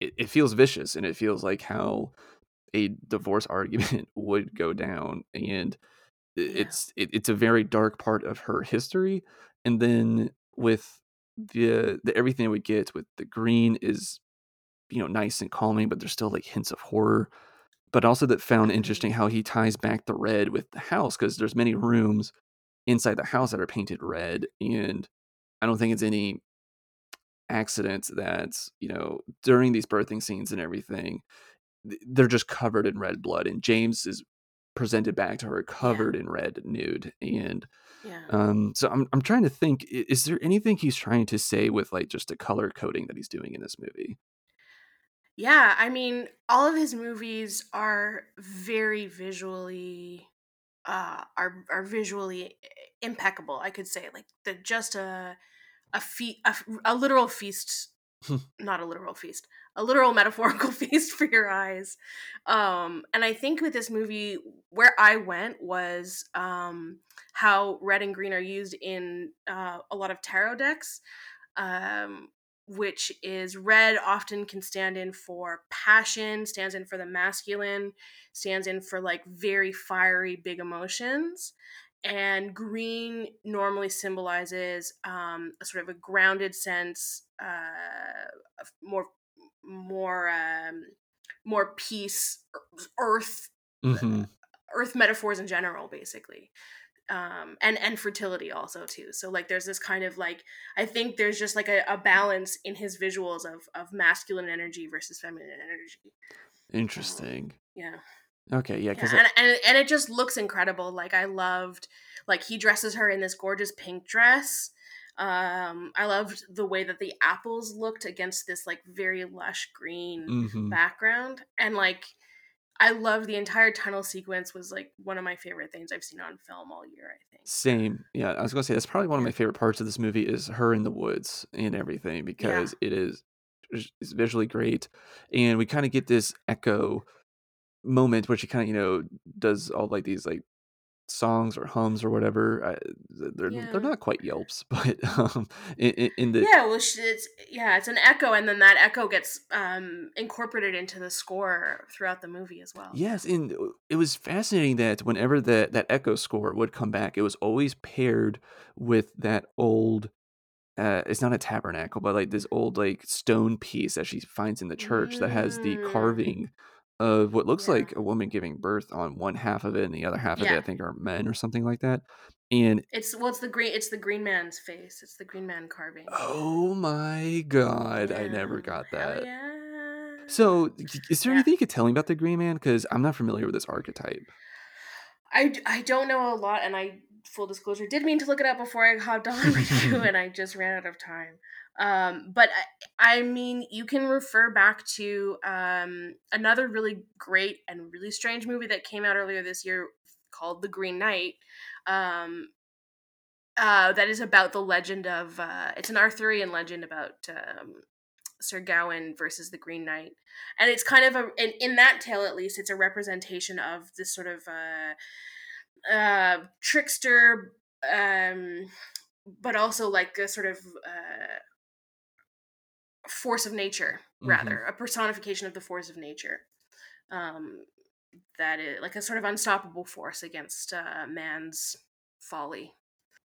it, it feels vicious, and it feels like how a divorce (laughs) argument would go down and Yeah. it's it, it's a very dark part of her history and then with the the everything we get with the green is you know nice and calming but there's still like hints of horror but also that found interesting mm-hmm. how he ties back the red with the house because there's many rooms inside the house that are painted red and i don't think it's any accident that you know during these birthing scenes and everything they're just covered in red blood and james is presented back to her covered in red nude and yeah um so i'm i'm trying to think is there anything he's trying to say with like just the color coding that he's doing in this movie Yeah, I mean, all of his movies are very visually uh are are visually impeccable, I could say. Like the just a a feat a, a literal feast (laughs) not a literal feast a literal (laughs) metaphorical feast for your eyes. Um and i think with this movie where i went was um how red and green are used in uh, a lot of tarot decks um which is red often can stand in for passion stands in for the masculine stands in for like very fiery big emotions. And green normally symbolizes um, a sort of a grounded sense, uh, of more more um, more peace, earth, hmm earth metaphors in general, basically, um, and and fertility also too. So like, there's this kind of like I think there's just like a, a balance in his visuals of of masculine energy versus feminine energy. Interesting. yeah. Okay, yeah, Yeah, because and, and and it just looks incredible. Like I loved, like he dresses her in this gorgeous pink dress. Um, I loved the way that the apples looked against this like very lush green hmm background, and like I loved the entire tunnel sequence. Was like one of my favorite things I've seen on film all year. I think. same. Yeah, I was gonna say that's probably one of my favorite parts of this movie is her in the woods and everything yeah, because it is it's visually great, and we kind of get this echo moment where she kind of you know does all like these like songs or hums or whatever. I, they're they're not quite yelps, (laughs) but um, in, in the Yeah, well, it's yeah, it's an echo, and then that echo gets um, incorporated into the score throughout the movie as well. Yes, and uh, it was fascinating that whenever that that echo score would come back, it was always paired with that old. Uh, it's not a tabernacle, but like this old like stone piece that she finds in the church that has the mm, carving of what looks yeah. like a woman giving birth on one half of it, and the other half of it, I think, are men or something like that. And It's well, it's the green. It's the Green Man's face. It's the Green Man carving. oh my god, I never Yeah. got that. yeah. So, is there Yeah. anything you could tell me about the Green Man? cuz I'm not familiar with this archetype. I, I don't know a lot, and I full disclosure did mean to look it up before I hopped on (laughs) with you, (laughs) and I just ran out of time. Um, but I, I mean, you can refer back to um, another really great and really strange movie that came out earlier this year called The Green Knight. Um, uh, that is about the legend of uh, it's an Arthurian legend about um, Sir Gawain versus the Green Knight, and it's kind of a in, in that tale at least it's a representation of this sort of uh, uh, trickster, um, but also like a sort of uh, force of nature, Mhm. rather a personification of the force of nature. Um, that is like a sort of unstoppable force against uh, man's folly.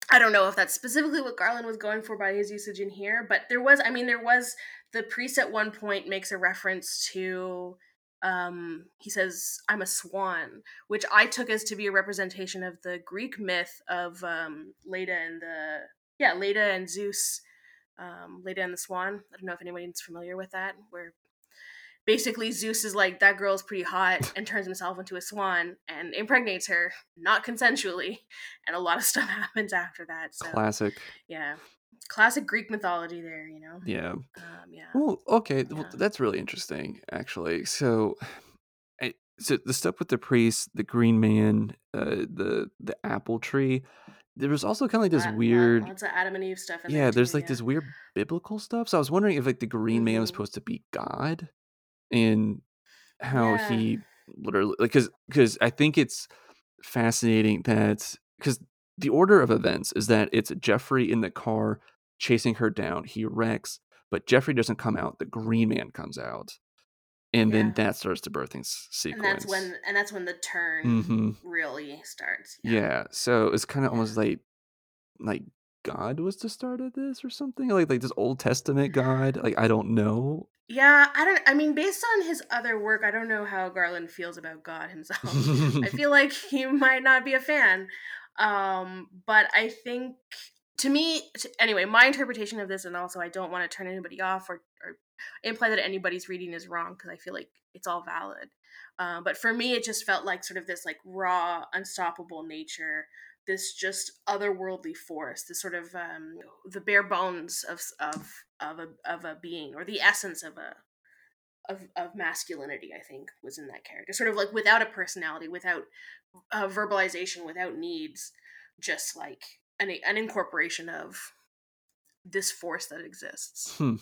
I don't know if that's specifically what Garland was going for by his usage in here, but there was, I mean, there was the priest at one point makes a reference to, um, he says, I'm a swan, which I took as to be a representation of the Greek myth of um, Leda and the, yeah, Leda and Zeus, um, Leda and the swan. I don't know if anyone's familiar with that, where basically Zeus is like that girl's pretty hot and turns himself into a swan and impregnates her not consensually (laughs) and a lot of stuff (laughs) happens after that so Classic. yeah classic Greek mythology there you know Yeah. um yeah Well, okay, well, that's really interesting, actually. So, I so the stuff with the priest, the Green Man, uh, the the apple tree, there was also kinda like this lot, weird lots of Adam and Eve stuff in there yeah, too there's, like, yeah this weird biblical stuff, so I was wondering if, like, the Green Man was mm-hmm. supposed to be God and how yeah he literally like because because I think it's fascinating that because the order of events is that it's Geoffrey in the car chasing her down. He wrecks, but Geoffrey doesn't come out. The Green Man comes out, and then yeah that starts the birthing s- and that's when and that's when the turn hmm really starts yeah Yeah, so it's kind of almost like like God was the start of this or something, like like this Old Testament God. (sighs) Like I don't know. Yeah, I don't I mean, based on his other work, I don't know how Garland feels about God himself. (laughs) I feel like he might not be a fan. Um, but I think to me t- anyway, my interpretation of this and also I don't want to turn anybody off or, or imply that anybody's reading is wrong because I feel like it's all valid. Um, but for me it just felt like sort of this like raw, unstoppable nature this just otherworldly force, this sort of um, the bare bones of of of a of a being or the essence of a of, of masculinity i think was in that character sort of like without a personality without verbalization without needs just like an, an incorporation of this force that exists Hmm.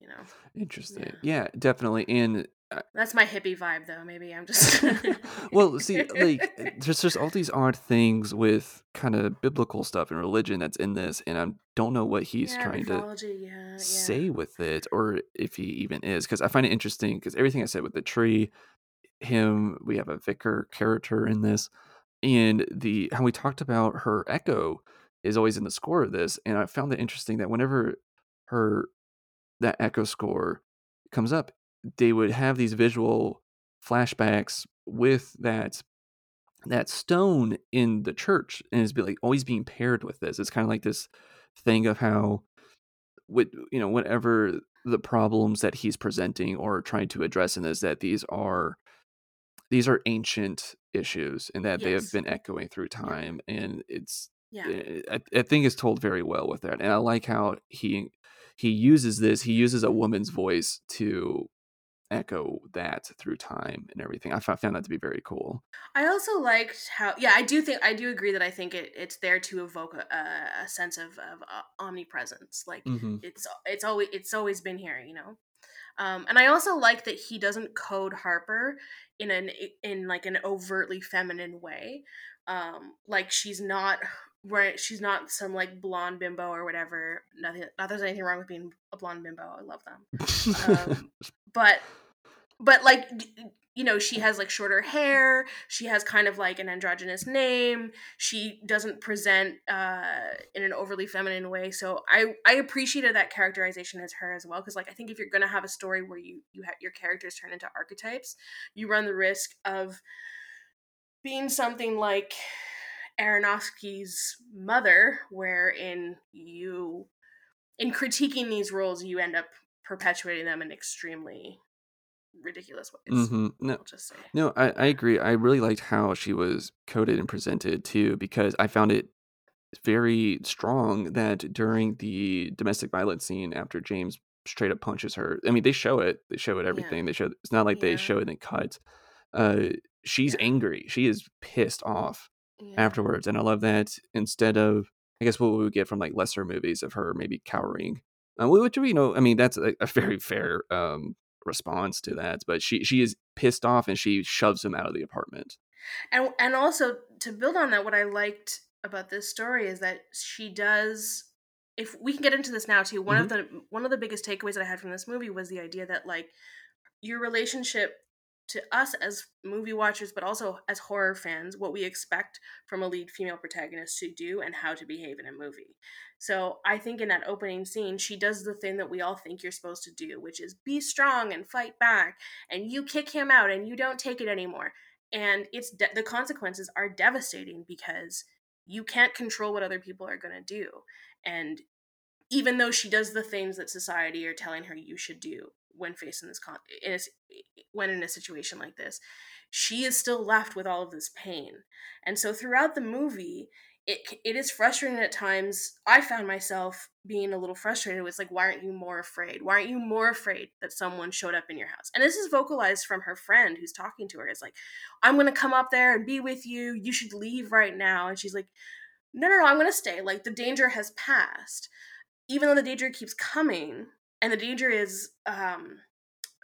You know Interesting. Yeah, definitely. And uh, that's my hippie vibe though maybe i'm just (laughs) (laughs) well, see, like there's just all these odd things with kind of biblical stuff and religion that's in this, and I don't know what he's yeah, trying to yeah, yeah. say with it, or if he even is. Because I find it interesting. Because everything I said with the tree, him, we have a vicar character in this, and the how we talked about her echo is always in the score of this, and I found it interesting that whenever her that echo score comes up, they would have these visual flashbacks with that that stone in the church and it's be like always being paired with this. It's kind of like this thing of how with you know whatever the problems that he's presenting or trying to address in this that these are these are ancient issues and that they have been echoing through time and it's yeah. Eh, I, I think it's told very well with that and i like how he he uses this he uses a woman's voice to echo that through time and everything. I found that to be very cool. I also liked how yeah I do think I do agree that I think it, it's there to evoke a, a, sense of, of uh, omnipresence like mm-hmm. it's it's always it's always been here you know? Um, and I also like that he doesn't code Harper in an in like an overtly feminine way um, like she's not right she's not some like blonde bimbo or whatever. Nothing not there's anything wrong with being a blonde bimbo I love them. Um, (laughs) but but like you know she has like shorter hair. She has kind of like an androgynous name. She doesn't present uh in an overly feminine way. So i i appreciated that characterization as her as well because like i think if you're gonna have a story where you you have your characters turn into archetypes you run the risk of being something like aronofsky's mother wherein you in critiquing these roles you end up perpetuating them in extremely ridiculous ways. Hmm no I'll just say. no I, I agree. I really liked how she was coded and presented too because i found it very strong that during the domestic violence scene after james straight up punches her i mean they show it. They show it everything. They show it's not like they show it in cuts. Uh she's Yeah. angry. She is pissed off Yeah. afterwards and i love that instead of i guess what we would get from like lesser movies of her maybe cowering uh, which you know i mean that's a, a very fair um response to that but she she is pissed off and she shoves him out of the apartment and and also to build on that, what I liked about this story is that she does. If we can get into this now too, one of the one of the biggest takeaways that I had from this movie was the idea that like your relationship to us as movie watchers, but also as horror fans, what we expect from a lead female protagonist to do and how to behave in a movie. So I think in that opening scene, she does the thing that we all think you're supposed to do, which is be strong and fight back, and you kick him out and you don't take it anymore. And it's de- the consequences are devastating because you can't control what other people are going to do. And even though she does the things that society are telling her you should do when facing this con- in a, when in a situation like this. She is still left with all of this pain. And so throughout the movie it it is frustrating at times. I found myself being a little frustrated with like why aren't you more afraid? Why aren't you more afraid that someone showed up in your house? And this is vocalized from her friend who's talking to her. It's like i'm gonna come up there and be with you. You should leave right now. And she's like no no no i'm gonna stay. Like the danger has passed. Even though the danger keeps coming and the danger is um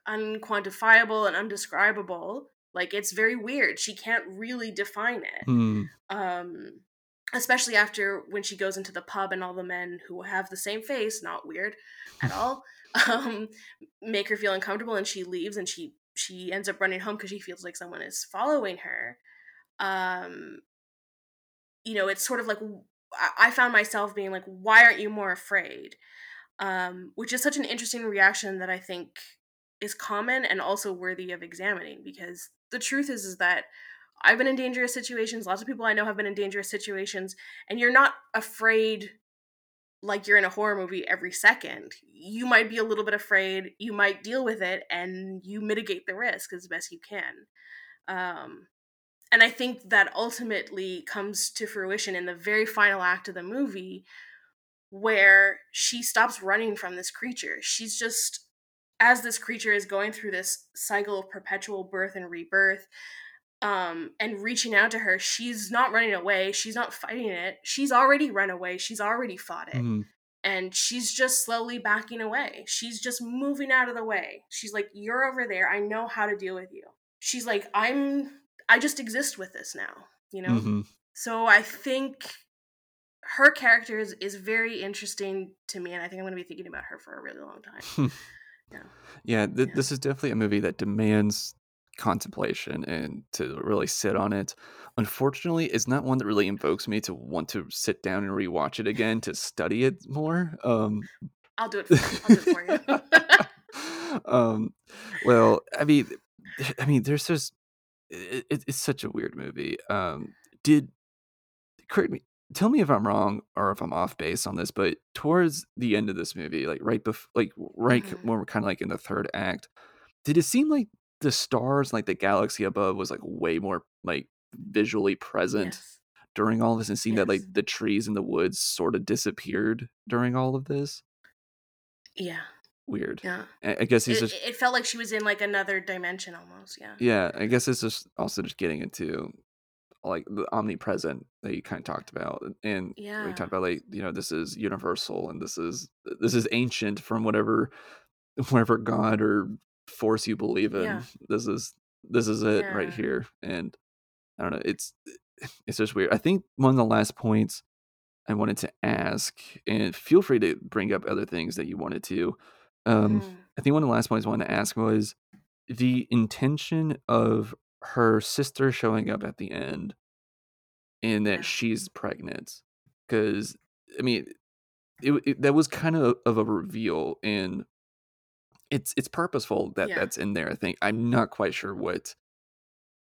unquantifiable and undescribable like it's very weird she can't really define it. Hmm. um especially after when she goes into the pub and all the men who have the same face not weird at (laughs) all (laughs) um make her feel uncomfortable and she leaves and she she ends up running home because she feels like someone is following her. Um you know it's sort of like i found myself being like why aren't you more afraid um which is such an interesting reaction that i think is common and also worthy of examining because the truth is is that I've been in dangerous situations. Lots of people I know have been in dangerous situations, and you're not afraid like you're in a horror movie every second. You might be a little bit afraid. You might deal with it, and you mitigate the risk as best you can. Um, and I think that ultimately comes to fruition in the very final act of the movie, where she stops running from this creature. She's just as this creature is going through this cycle of perpetual birth and rebirth um and reaching out to her she's not running away. She's not fighting it. She's already run away. She's already fought it. Mhm. and she's just slowly backing away. She's just moving out of the way. She's like you're over there. I know how to deal with you. She's like i'm i just exist with this now you know? Mhm. so i think her character is, is very interesting to me and i think i'm going to be thinking about her for a really long time (laughs) Yeah. Yeah, th- Yeah. this is definitely a movie that demands contemplation and to really sit on it. Unfortunately, it's not one that really invokes me to want to sit down and rewatch it again to study it more. Um, i'll do it for do it for you (laughs) um, well, I mean, I mean, there's just it- it's such a weird movie. Um, did correct me, tell me if I'm wrong or if I'm off base on this, but towards the end of this movie, like right before, like right Mhm. when we're kind of like in the third act, did it seem like the stars, like the galaxy above, was like way more like visually present yes during all this, and seeing that like the trees and the woods sort of disappeared during all of this? yeah Weird. yeah I I guess he's it, just it felt like she was in like another dimension almost yeah yeah. I guess it's just also just getting into like the omnipresent that you kind of talked about and we talked about like you know this is universal and this is this is ancient from whatever (laughs) whatever god or force you believe in. Yeah. this is this is it right here and i don't know it's (sighs) it's just weird. I think one of the last points i wanted to ask and feel free to bring up other things that you wanted to um Mm, i think one of the last points i wanted to ask was the intention of her sister showing up at the end and that Yeah. she's pregnant because i mean it, it- that was kind of of a reveal and it's it's purposeful that Yeah. that's in there i think i'm not quite sure what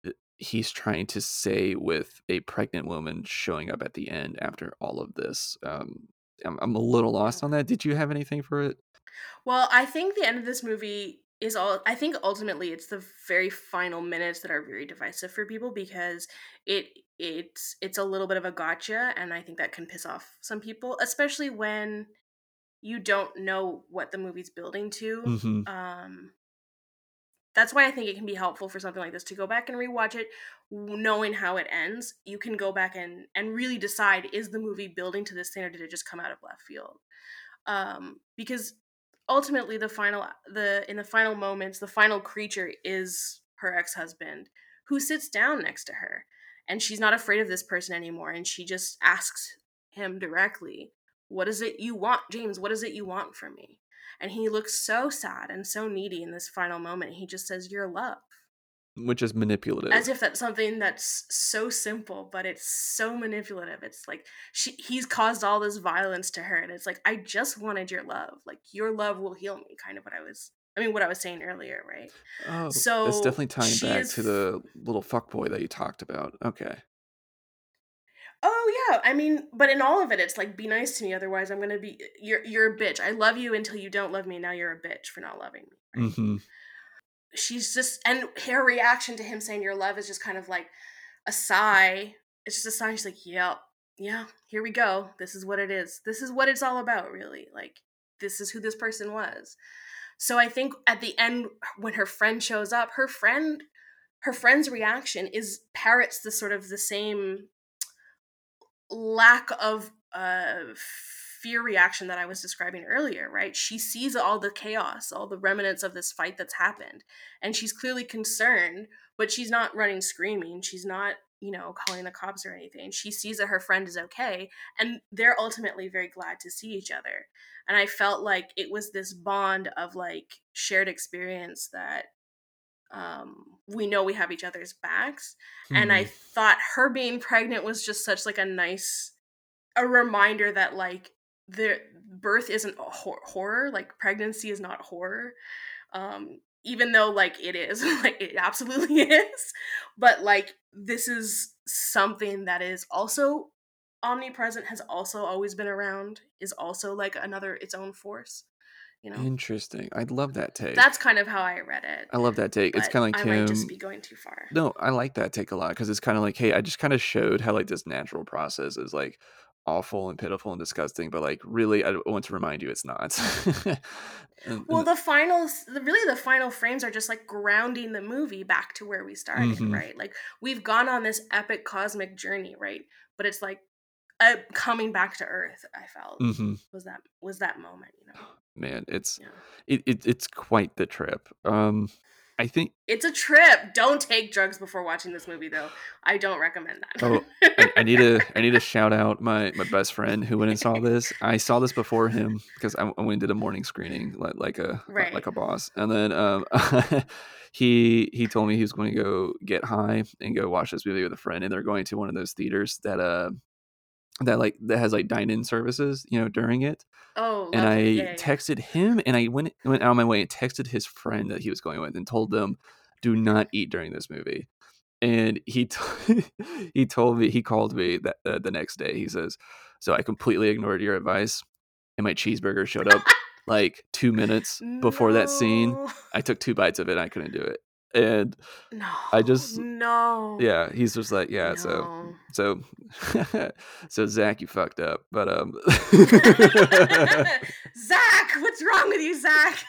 uh, he's trying to say with a pregnant woman showing up at the end after all of this um i'm, I'm a little lost on that did you have anything for it Well, I think the end of this movie is all I think ultimately it's the very final minutes that are very divisive for people because it it's it's a little bit of a gotcha and I think that can piss off some people, especially when you don't know what the movie's building to. mm-hmm. Um that's why I think it can be helpful for something like this to go back and rewatch it knowing how it ends. You can go back and and really decide is the movie building to this thing or did it just come out of left field? um, because ultimately the final the in the final moments the final creature is her ex-husband who sits down next to her and she's not afraid of this person anymore and she just asks him directly what is it you want james? What is it you want from me? And he looks so sad and so needy in this final moment. He just says your love which is manipulative. As if that's something that's so simple but it's so manipulative. It's like she he's caused all this violence to her and it's like i just wanted your love. Like your love will heal me kind of what i was i mean what i was saying earlier right? Oh so it's definitely tying back is to the little fuck boy that you talked about. Okay. Oh yeah. I mean but in all of it it's like be nice to me otherwise i'm gonna be you're you're a bitch. I love you until you don't love me. Now you're a bitch for not loving me right? mm-hmm. She's just and her reaction to him saying your love is just kind of like a sigh. It's just a sigh. She's like yeah yeah here we go. This is what it is. This is what it's all about really. Like this is who this person was. So i think at the end when her friend shows up her friend her friend's reaction is parrots the sort of the same lack of uh fear reaction that I was describing earlier, right? She sees all the chaos, all the remnants of this fight that's happened, and she's clearly concerned, but she's not running screaming. She's not, you know, calling the cops or anything. She sees that her friend is okay, and they're ultimately very glad to see each other. And I felt like it was this bond of like shared experience that um we know we have each other's backs and i Hmm. thought her being pregnant was just such like a nice a reminder that like the birth isn't a hor- horror like pregnancy is not horror um even though like it is (laughs) like it absolutely (laughs) is but like this is something that is also omnipresent has also always been around is also like another its own force you know? Interesting i love that take. That's kind of how i read it i love that take it's kind of like i might just be going too far. No, I like that take a lot because it's kind of like, hey, I just kind of showed how like this natural process is like awful and pitiful and disgusting, but like really, I want to remind you, it's not. (laughs) and, well, the final, really, the final frames are just like grounding the movie back to where we started, mm-hmm. right? Like we've gone on this epic cosmic journey, right? But it's like uh, coming back to Earth. I felt mm-hmm. was that was that moment, you know. Man, it's yeah. it, it it's quite the trip. Um, I think it's a trip. Don't take drugs before watching this movie, though. I don't recommend that. oh, I, I, need to I need to (laughs) shout out my my best friend who went and saw this. I saw this before him because I, I went and did a morning screening like, like a right. like a boss, and then um, (laughs) he he told me he was going to go get high and go watch this movie with a friend, and they're going to one of those theaters that uh that like that has like dine-in services, you know, during it. Oh, and I yeah, texted him, and I went went out of my way and texted his friend that he was going with, and told them, "Do not eat during this movie." And he t- (laughs) he told me he called me that uh, the next day. He says, "So I completely ignored your advice, and my cheeseburger showed up (laughs) like two minutes before no. that scene. I took two bites of it, and I couldn't do it." And no, I just no, yeah, he's just like yeah, no. so so (laughs) so Zach, you fucked up, but um, (laughs) (laughs) Zach, what's wrong with you, Zach?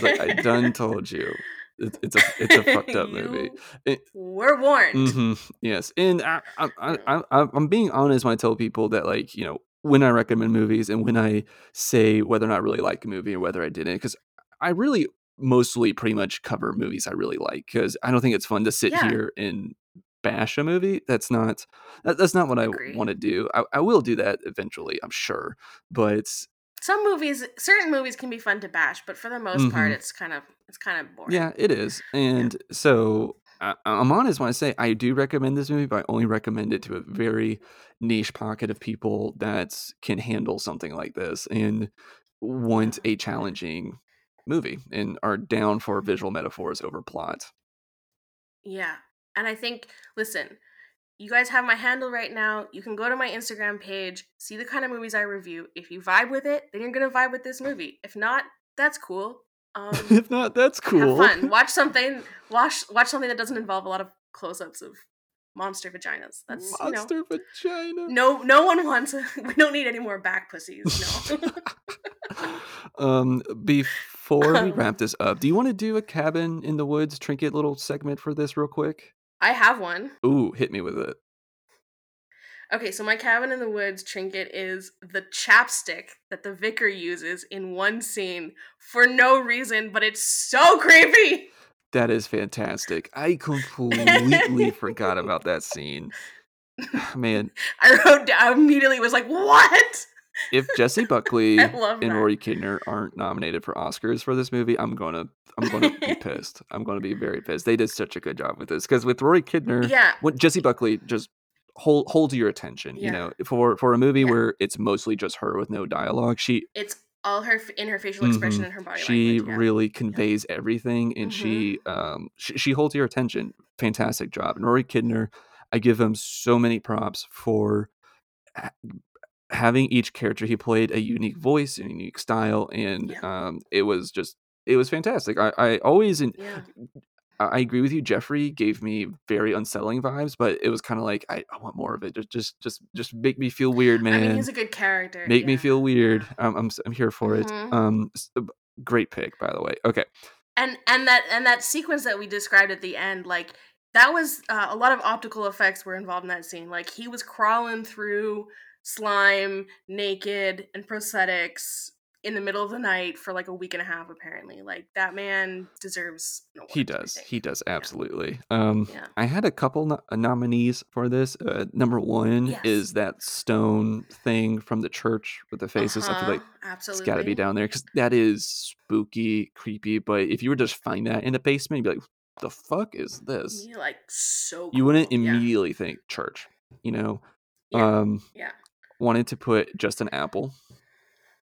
like, I done told you. It's, it's a it's a fucked up movie. It, we're warned. Mm-hmm, yes, and I, I, I, I I'm being honest when I tell people that like you know when I recommend movies and when I say whether or not I really like a movie or whether I didn't, because I really mostly pretty much cover movies I really like because I don't think it's fun to sit yeah. here and bash a movie. That's not that, that's not what I want to do. I, I will do that eventually, I'm sure, but some movies, certain movies can be fun to bash, but for the most mm-hmm. part, it's kind of it's kind of boring. Yeah, it is, and yeah. so I, am honest when I say I do recommend this movie, but I only recommend it to a very niche pocket of people that can handle something like this and want a challenging movie and are down for visual metaphors over plot. Yeah. And I think, listen, you guys have my handle right now. You can go to my Instagram page, see the kind of movies I review. If you vibe with it, then you're going to vibe with this movie. If not, that's cool. (laughs) Um, if not, that's cool. Have fun. Watch something. Watch watch something that doesn't involve a lot of close-ups of monster vaginas. That's monster you know, vagina. No, no one wants. (laughs) We don't need any more back pussies. No. (laughs) um, before we wrap this up, do you want to do a cabin in the woods trinket little segment for this real quick? I have one. Ooh, hit me with it. Okay, so my cabin in the woods trinket is the chapstick that the vicar uses in one scene for no reason, but it's so creepy. That is fantastic. I completely forgot (laughs) about that scene. (sighs) Man, I wrote. I immediately was like, "What?" if Jessie (laughs) Buckley and Rory Kinnear aren't nominated for Oscars for this movie, I'm gonna I'm gonna be (laughs) pissed. I'm gonna be very pissed. They did such a good job with this because with Rory Kinnear, yeah, what Jessie Buckley just hold hold your attention. Yeah. You know, for for a movie yeah. where it's mostly just her with no dialogue, she it's all her in her facial expression mm-hmm. and her body she language, yeah. really conveys everything and mm-hmm. she um she, she holds your attention fantastic job and rory kinnear i give him so many props for having each character he played a unique voice and unique style and yeah. um it was just it was fantastic i i always in, yeah. I agree with you. Geoffrey gave me very unsettling vibes, but it was kind of like I, I, want more of it. Just, just, just, just make me feel weird, man. I mean, he's a good character. Make yeah. me feel weird. I'm, I'm, I'm here for mm-hmm. it. Um, great pick, by the way. Okay. And and that and that sequence that we described at the end, like that was uh, a lot of optical effects were involved in that scene. Like he was crawling through slime naked and prosthetics in the middle of the night for like a week and a half apparently like that man deserves he does he does absolutely yeah. um yeah. i had a couple no- uh, nominees for this uh, number one yes. is that stone thing from the church with the faces uh-huh. i feel uh-huh. like absolutely. it's got to be down there because that is spooky creepy but if you were to just find that in the basement you'd be like the fuck is this you like so cool. you wouldn't immediately yeah. think church you know um yeah wanted to put just an apple,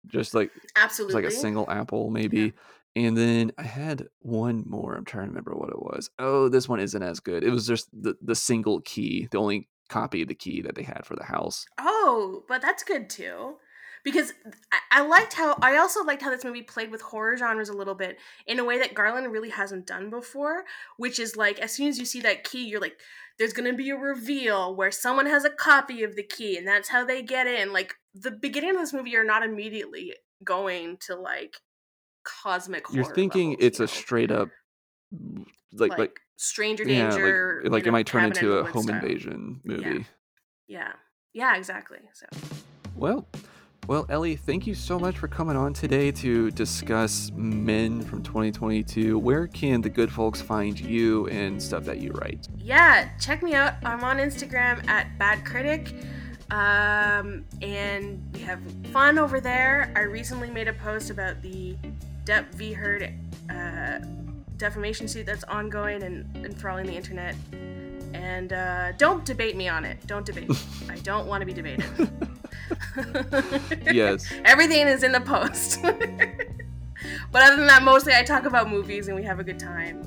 just like absolutely like a single apple maybe. Yeah. And then I had one more. I'm trying to remember what it was. Oh, this one isn't as good. It was just the the single key, the only copy of the key that they had for the house. Oh, but that's good too. Because I, I liked how I also liked how this movie played with horror genres a little bit in a way that Garland really hasn't done before, which is like as soon as you see that key, you're like, there's gonna be a reveal where someone has a copy of the key, and that's how they get in. Like the beginning of this movie, you're not immediately going to like cosmic. You're thinking levels, it's you a straight up like like, like stranger yeah danger. like like you it might turn into a home style. invasion movie. Yeah, yeah, exactly. So Well, well, Ellie, thank you so much for coming on today to discuss Men from 2022. Where can the good folks find you and stuff that you write? yeah, check me out. I'm on Instagram at Bad Critic. Um, and we have fun over there. I recently made a post about the Depp v. Heard uh, defamation suit that's ongoing and enthralling the internet. And uh, don't debate me on it. Don't debate me. (laughs) I don't want to be debated. Yes. (laughs) Everything is in the post. (laughs) but other than that, mostly I talk about movies and we have a good time.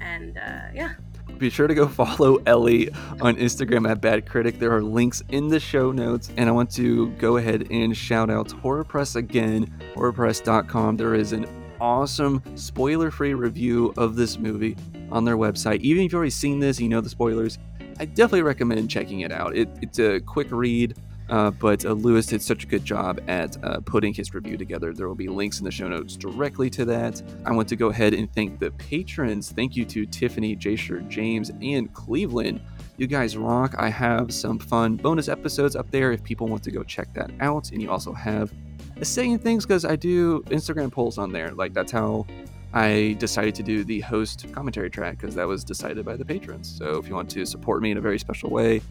And uh, yeah. Be sure to go follow Ellie on Instagram at Bad Critic. There are links in the show notes. And I want to go ahead and shout out Horror Press again, horrorpress.com. There is an awesome spoiler free review of this movie on their website. Even if you've already seen this, you know the spoilers, I definitely recommend checking it out. It, it's a quick read. Uh, but uh, Lewis did such a good job at uh, putting his review together. There will be links in the show notes directly to that. I want to go ahead and thank the patrons. Thank you to Tiffany, Jasher, James, and Cleveland. You guys rock. I have some fun bonus episodes up there if people want to go check that out. And you also have a say in things because I do Instagram polls on there. Like, that's how I decided to do the host commentary track because that was decided by the patrons. So if you want to support me in a very special way,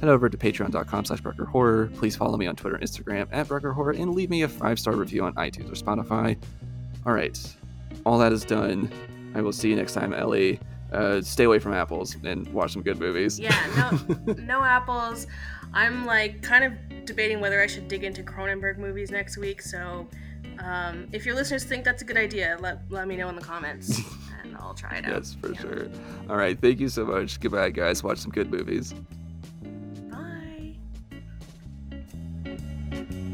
head over to patreon.com slash Horror. Please follow me on Twitter and Instagram at Horror and leave me a five-star review on iTunes or Spotify. All right. All that is done. I will see you next time, Ellie. Uh, stay away from apples and watch some good movies. Yeah, no, (laughs) no apples. I'm like kind of debating whether I should dig into Cronenberg movies next week. So, um, if your listeners think that's a good idea, let let me know in the comments, (laughs) and I'll try it out. yes, for Yeah. sure. All right. Thank you so much. Goodbye, guys. Watch some good movies. thank you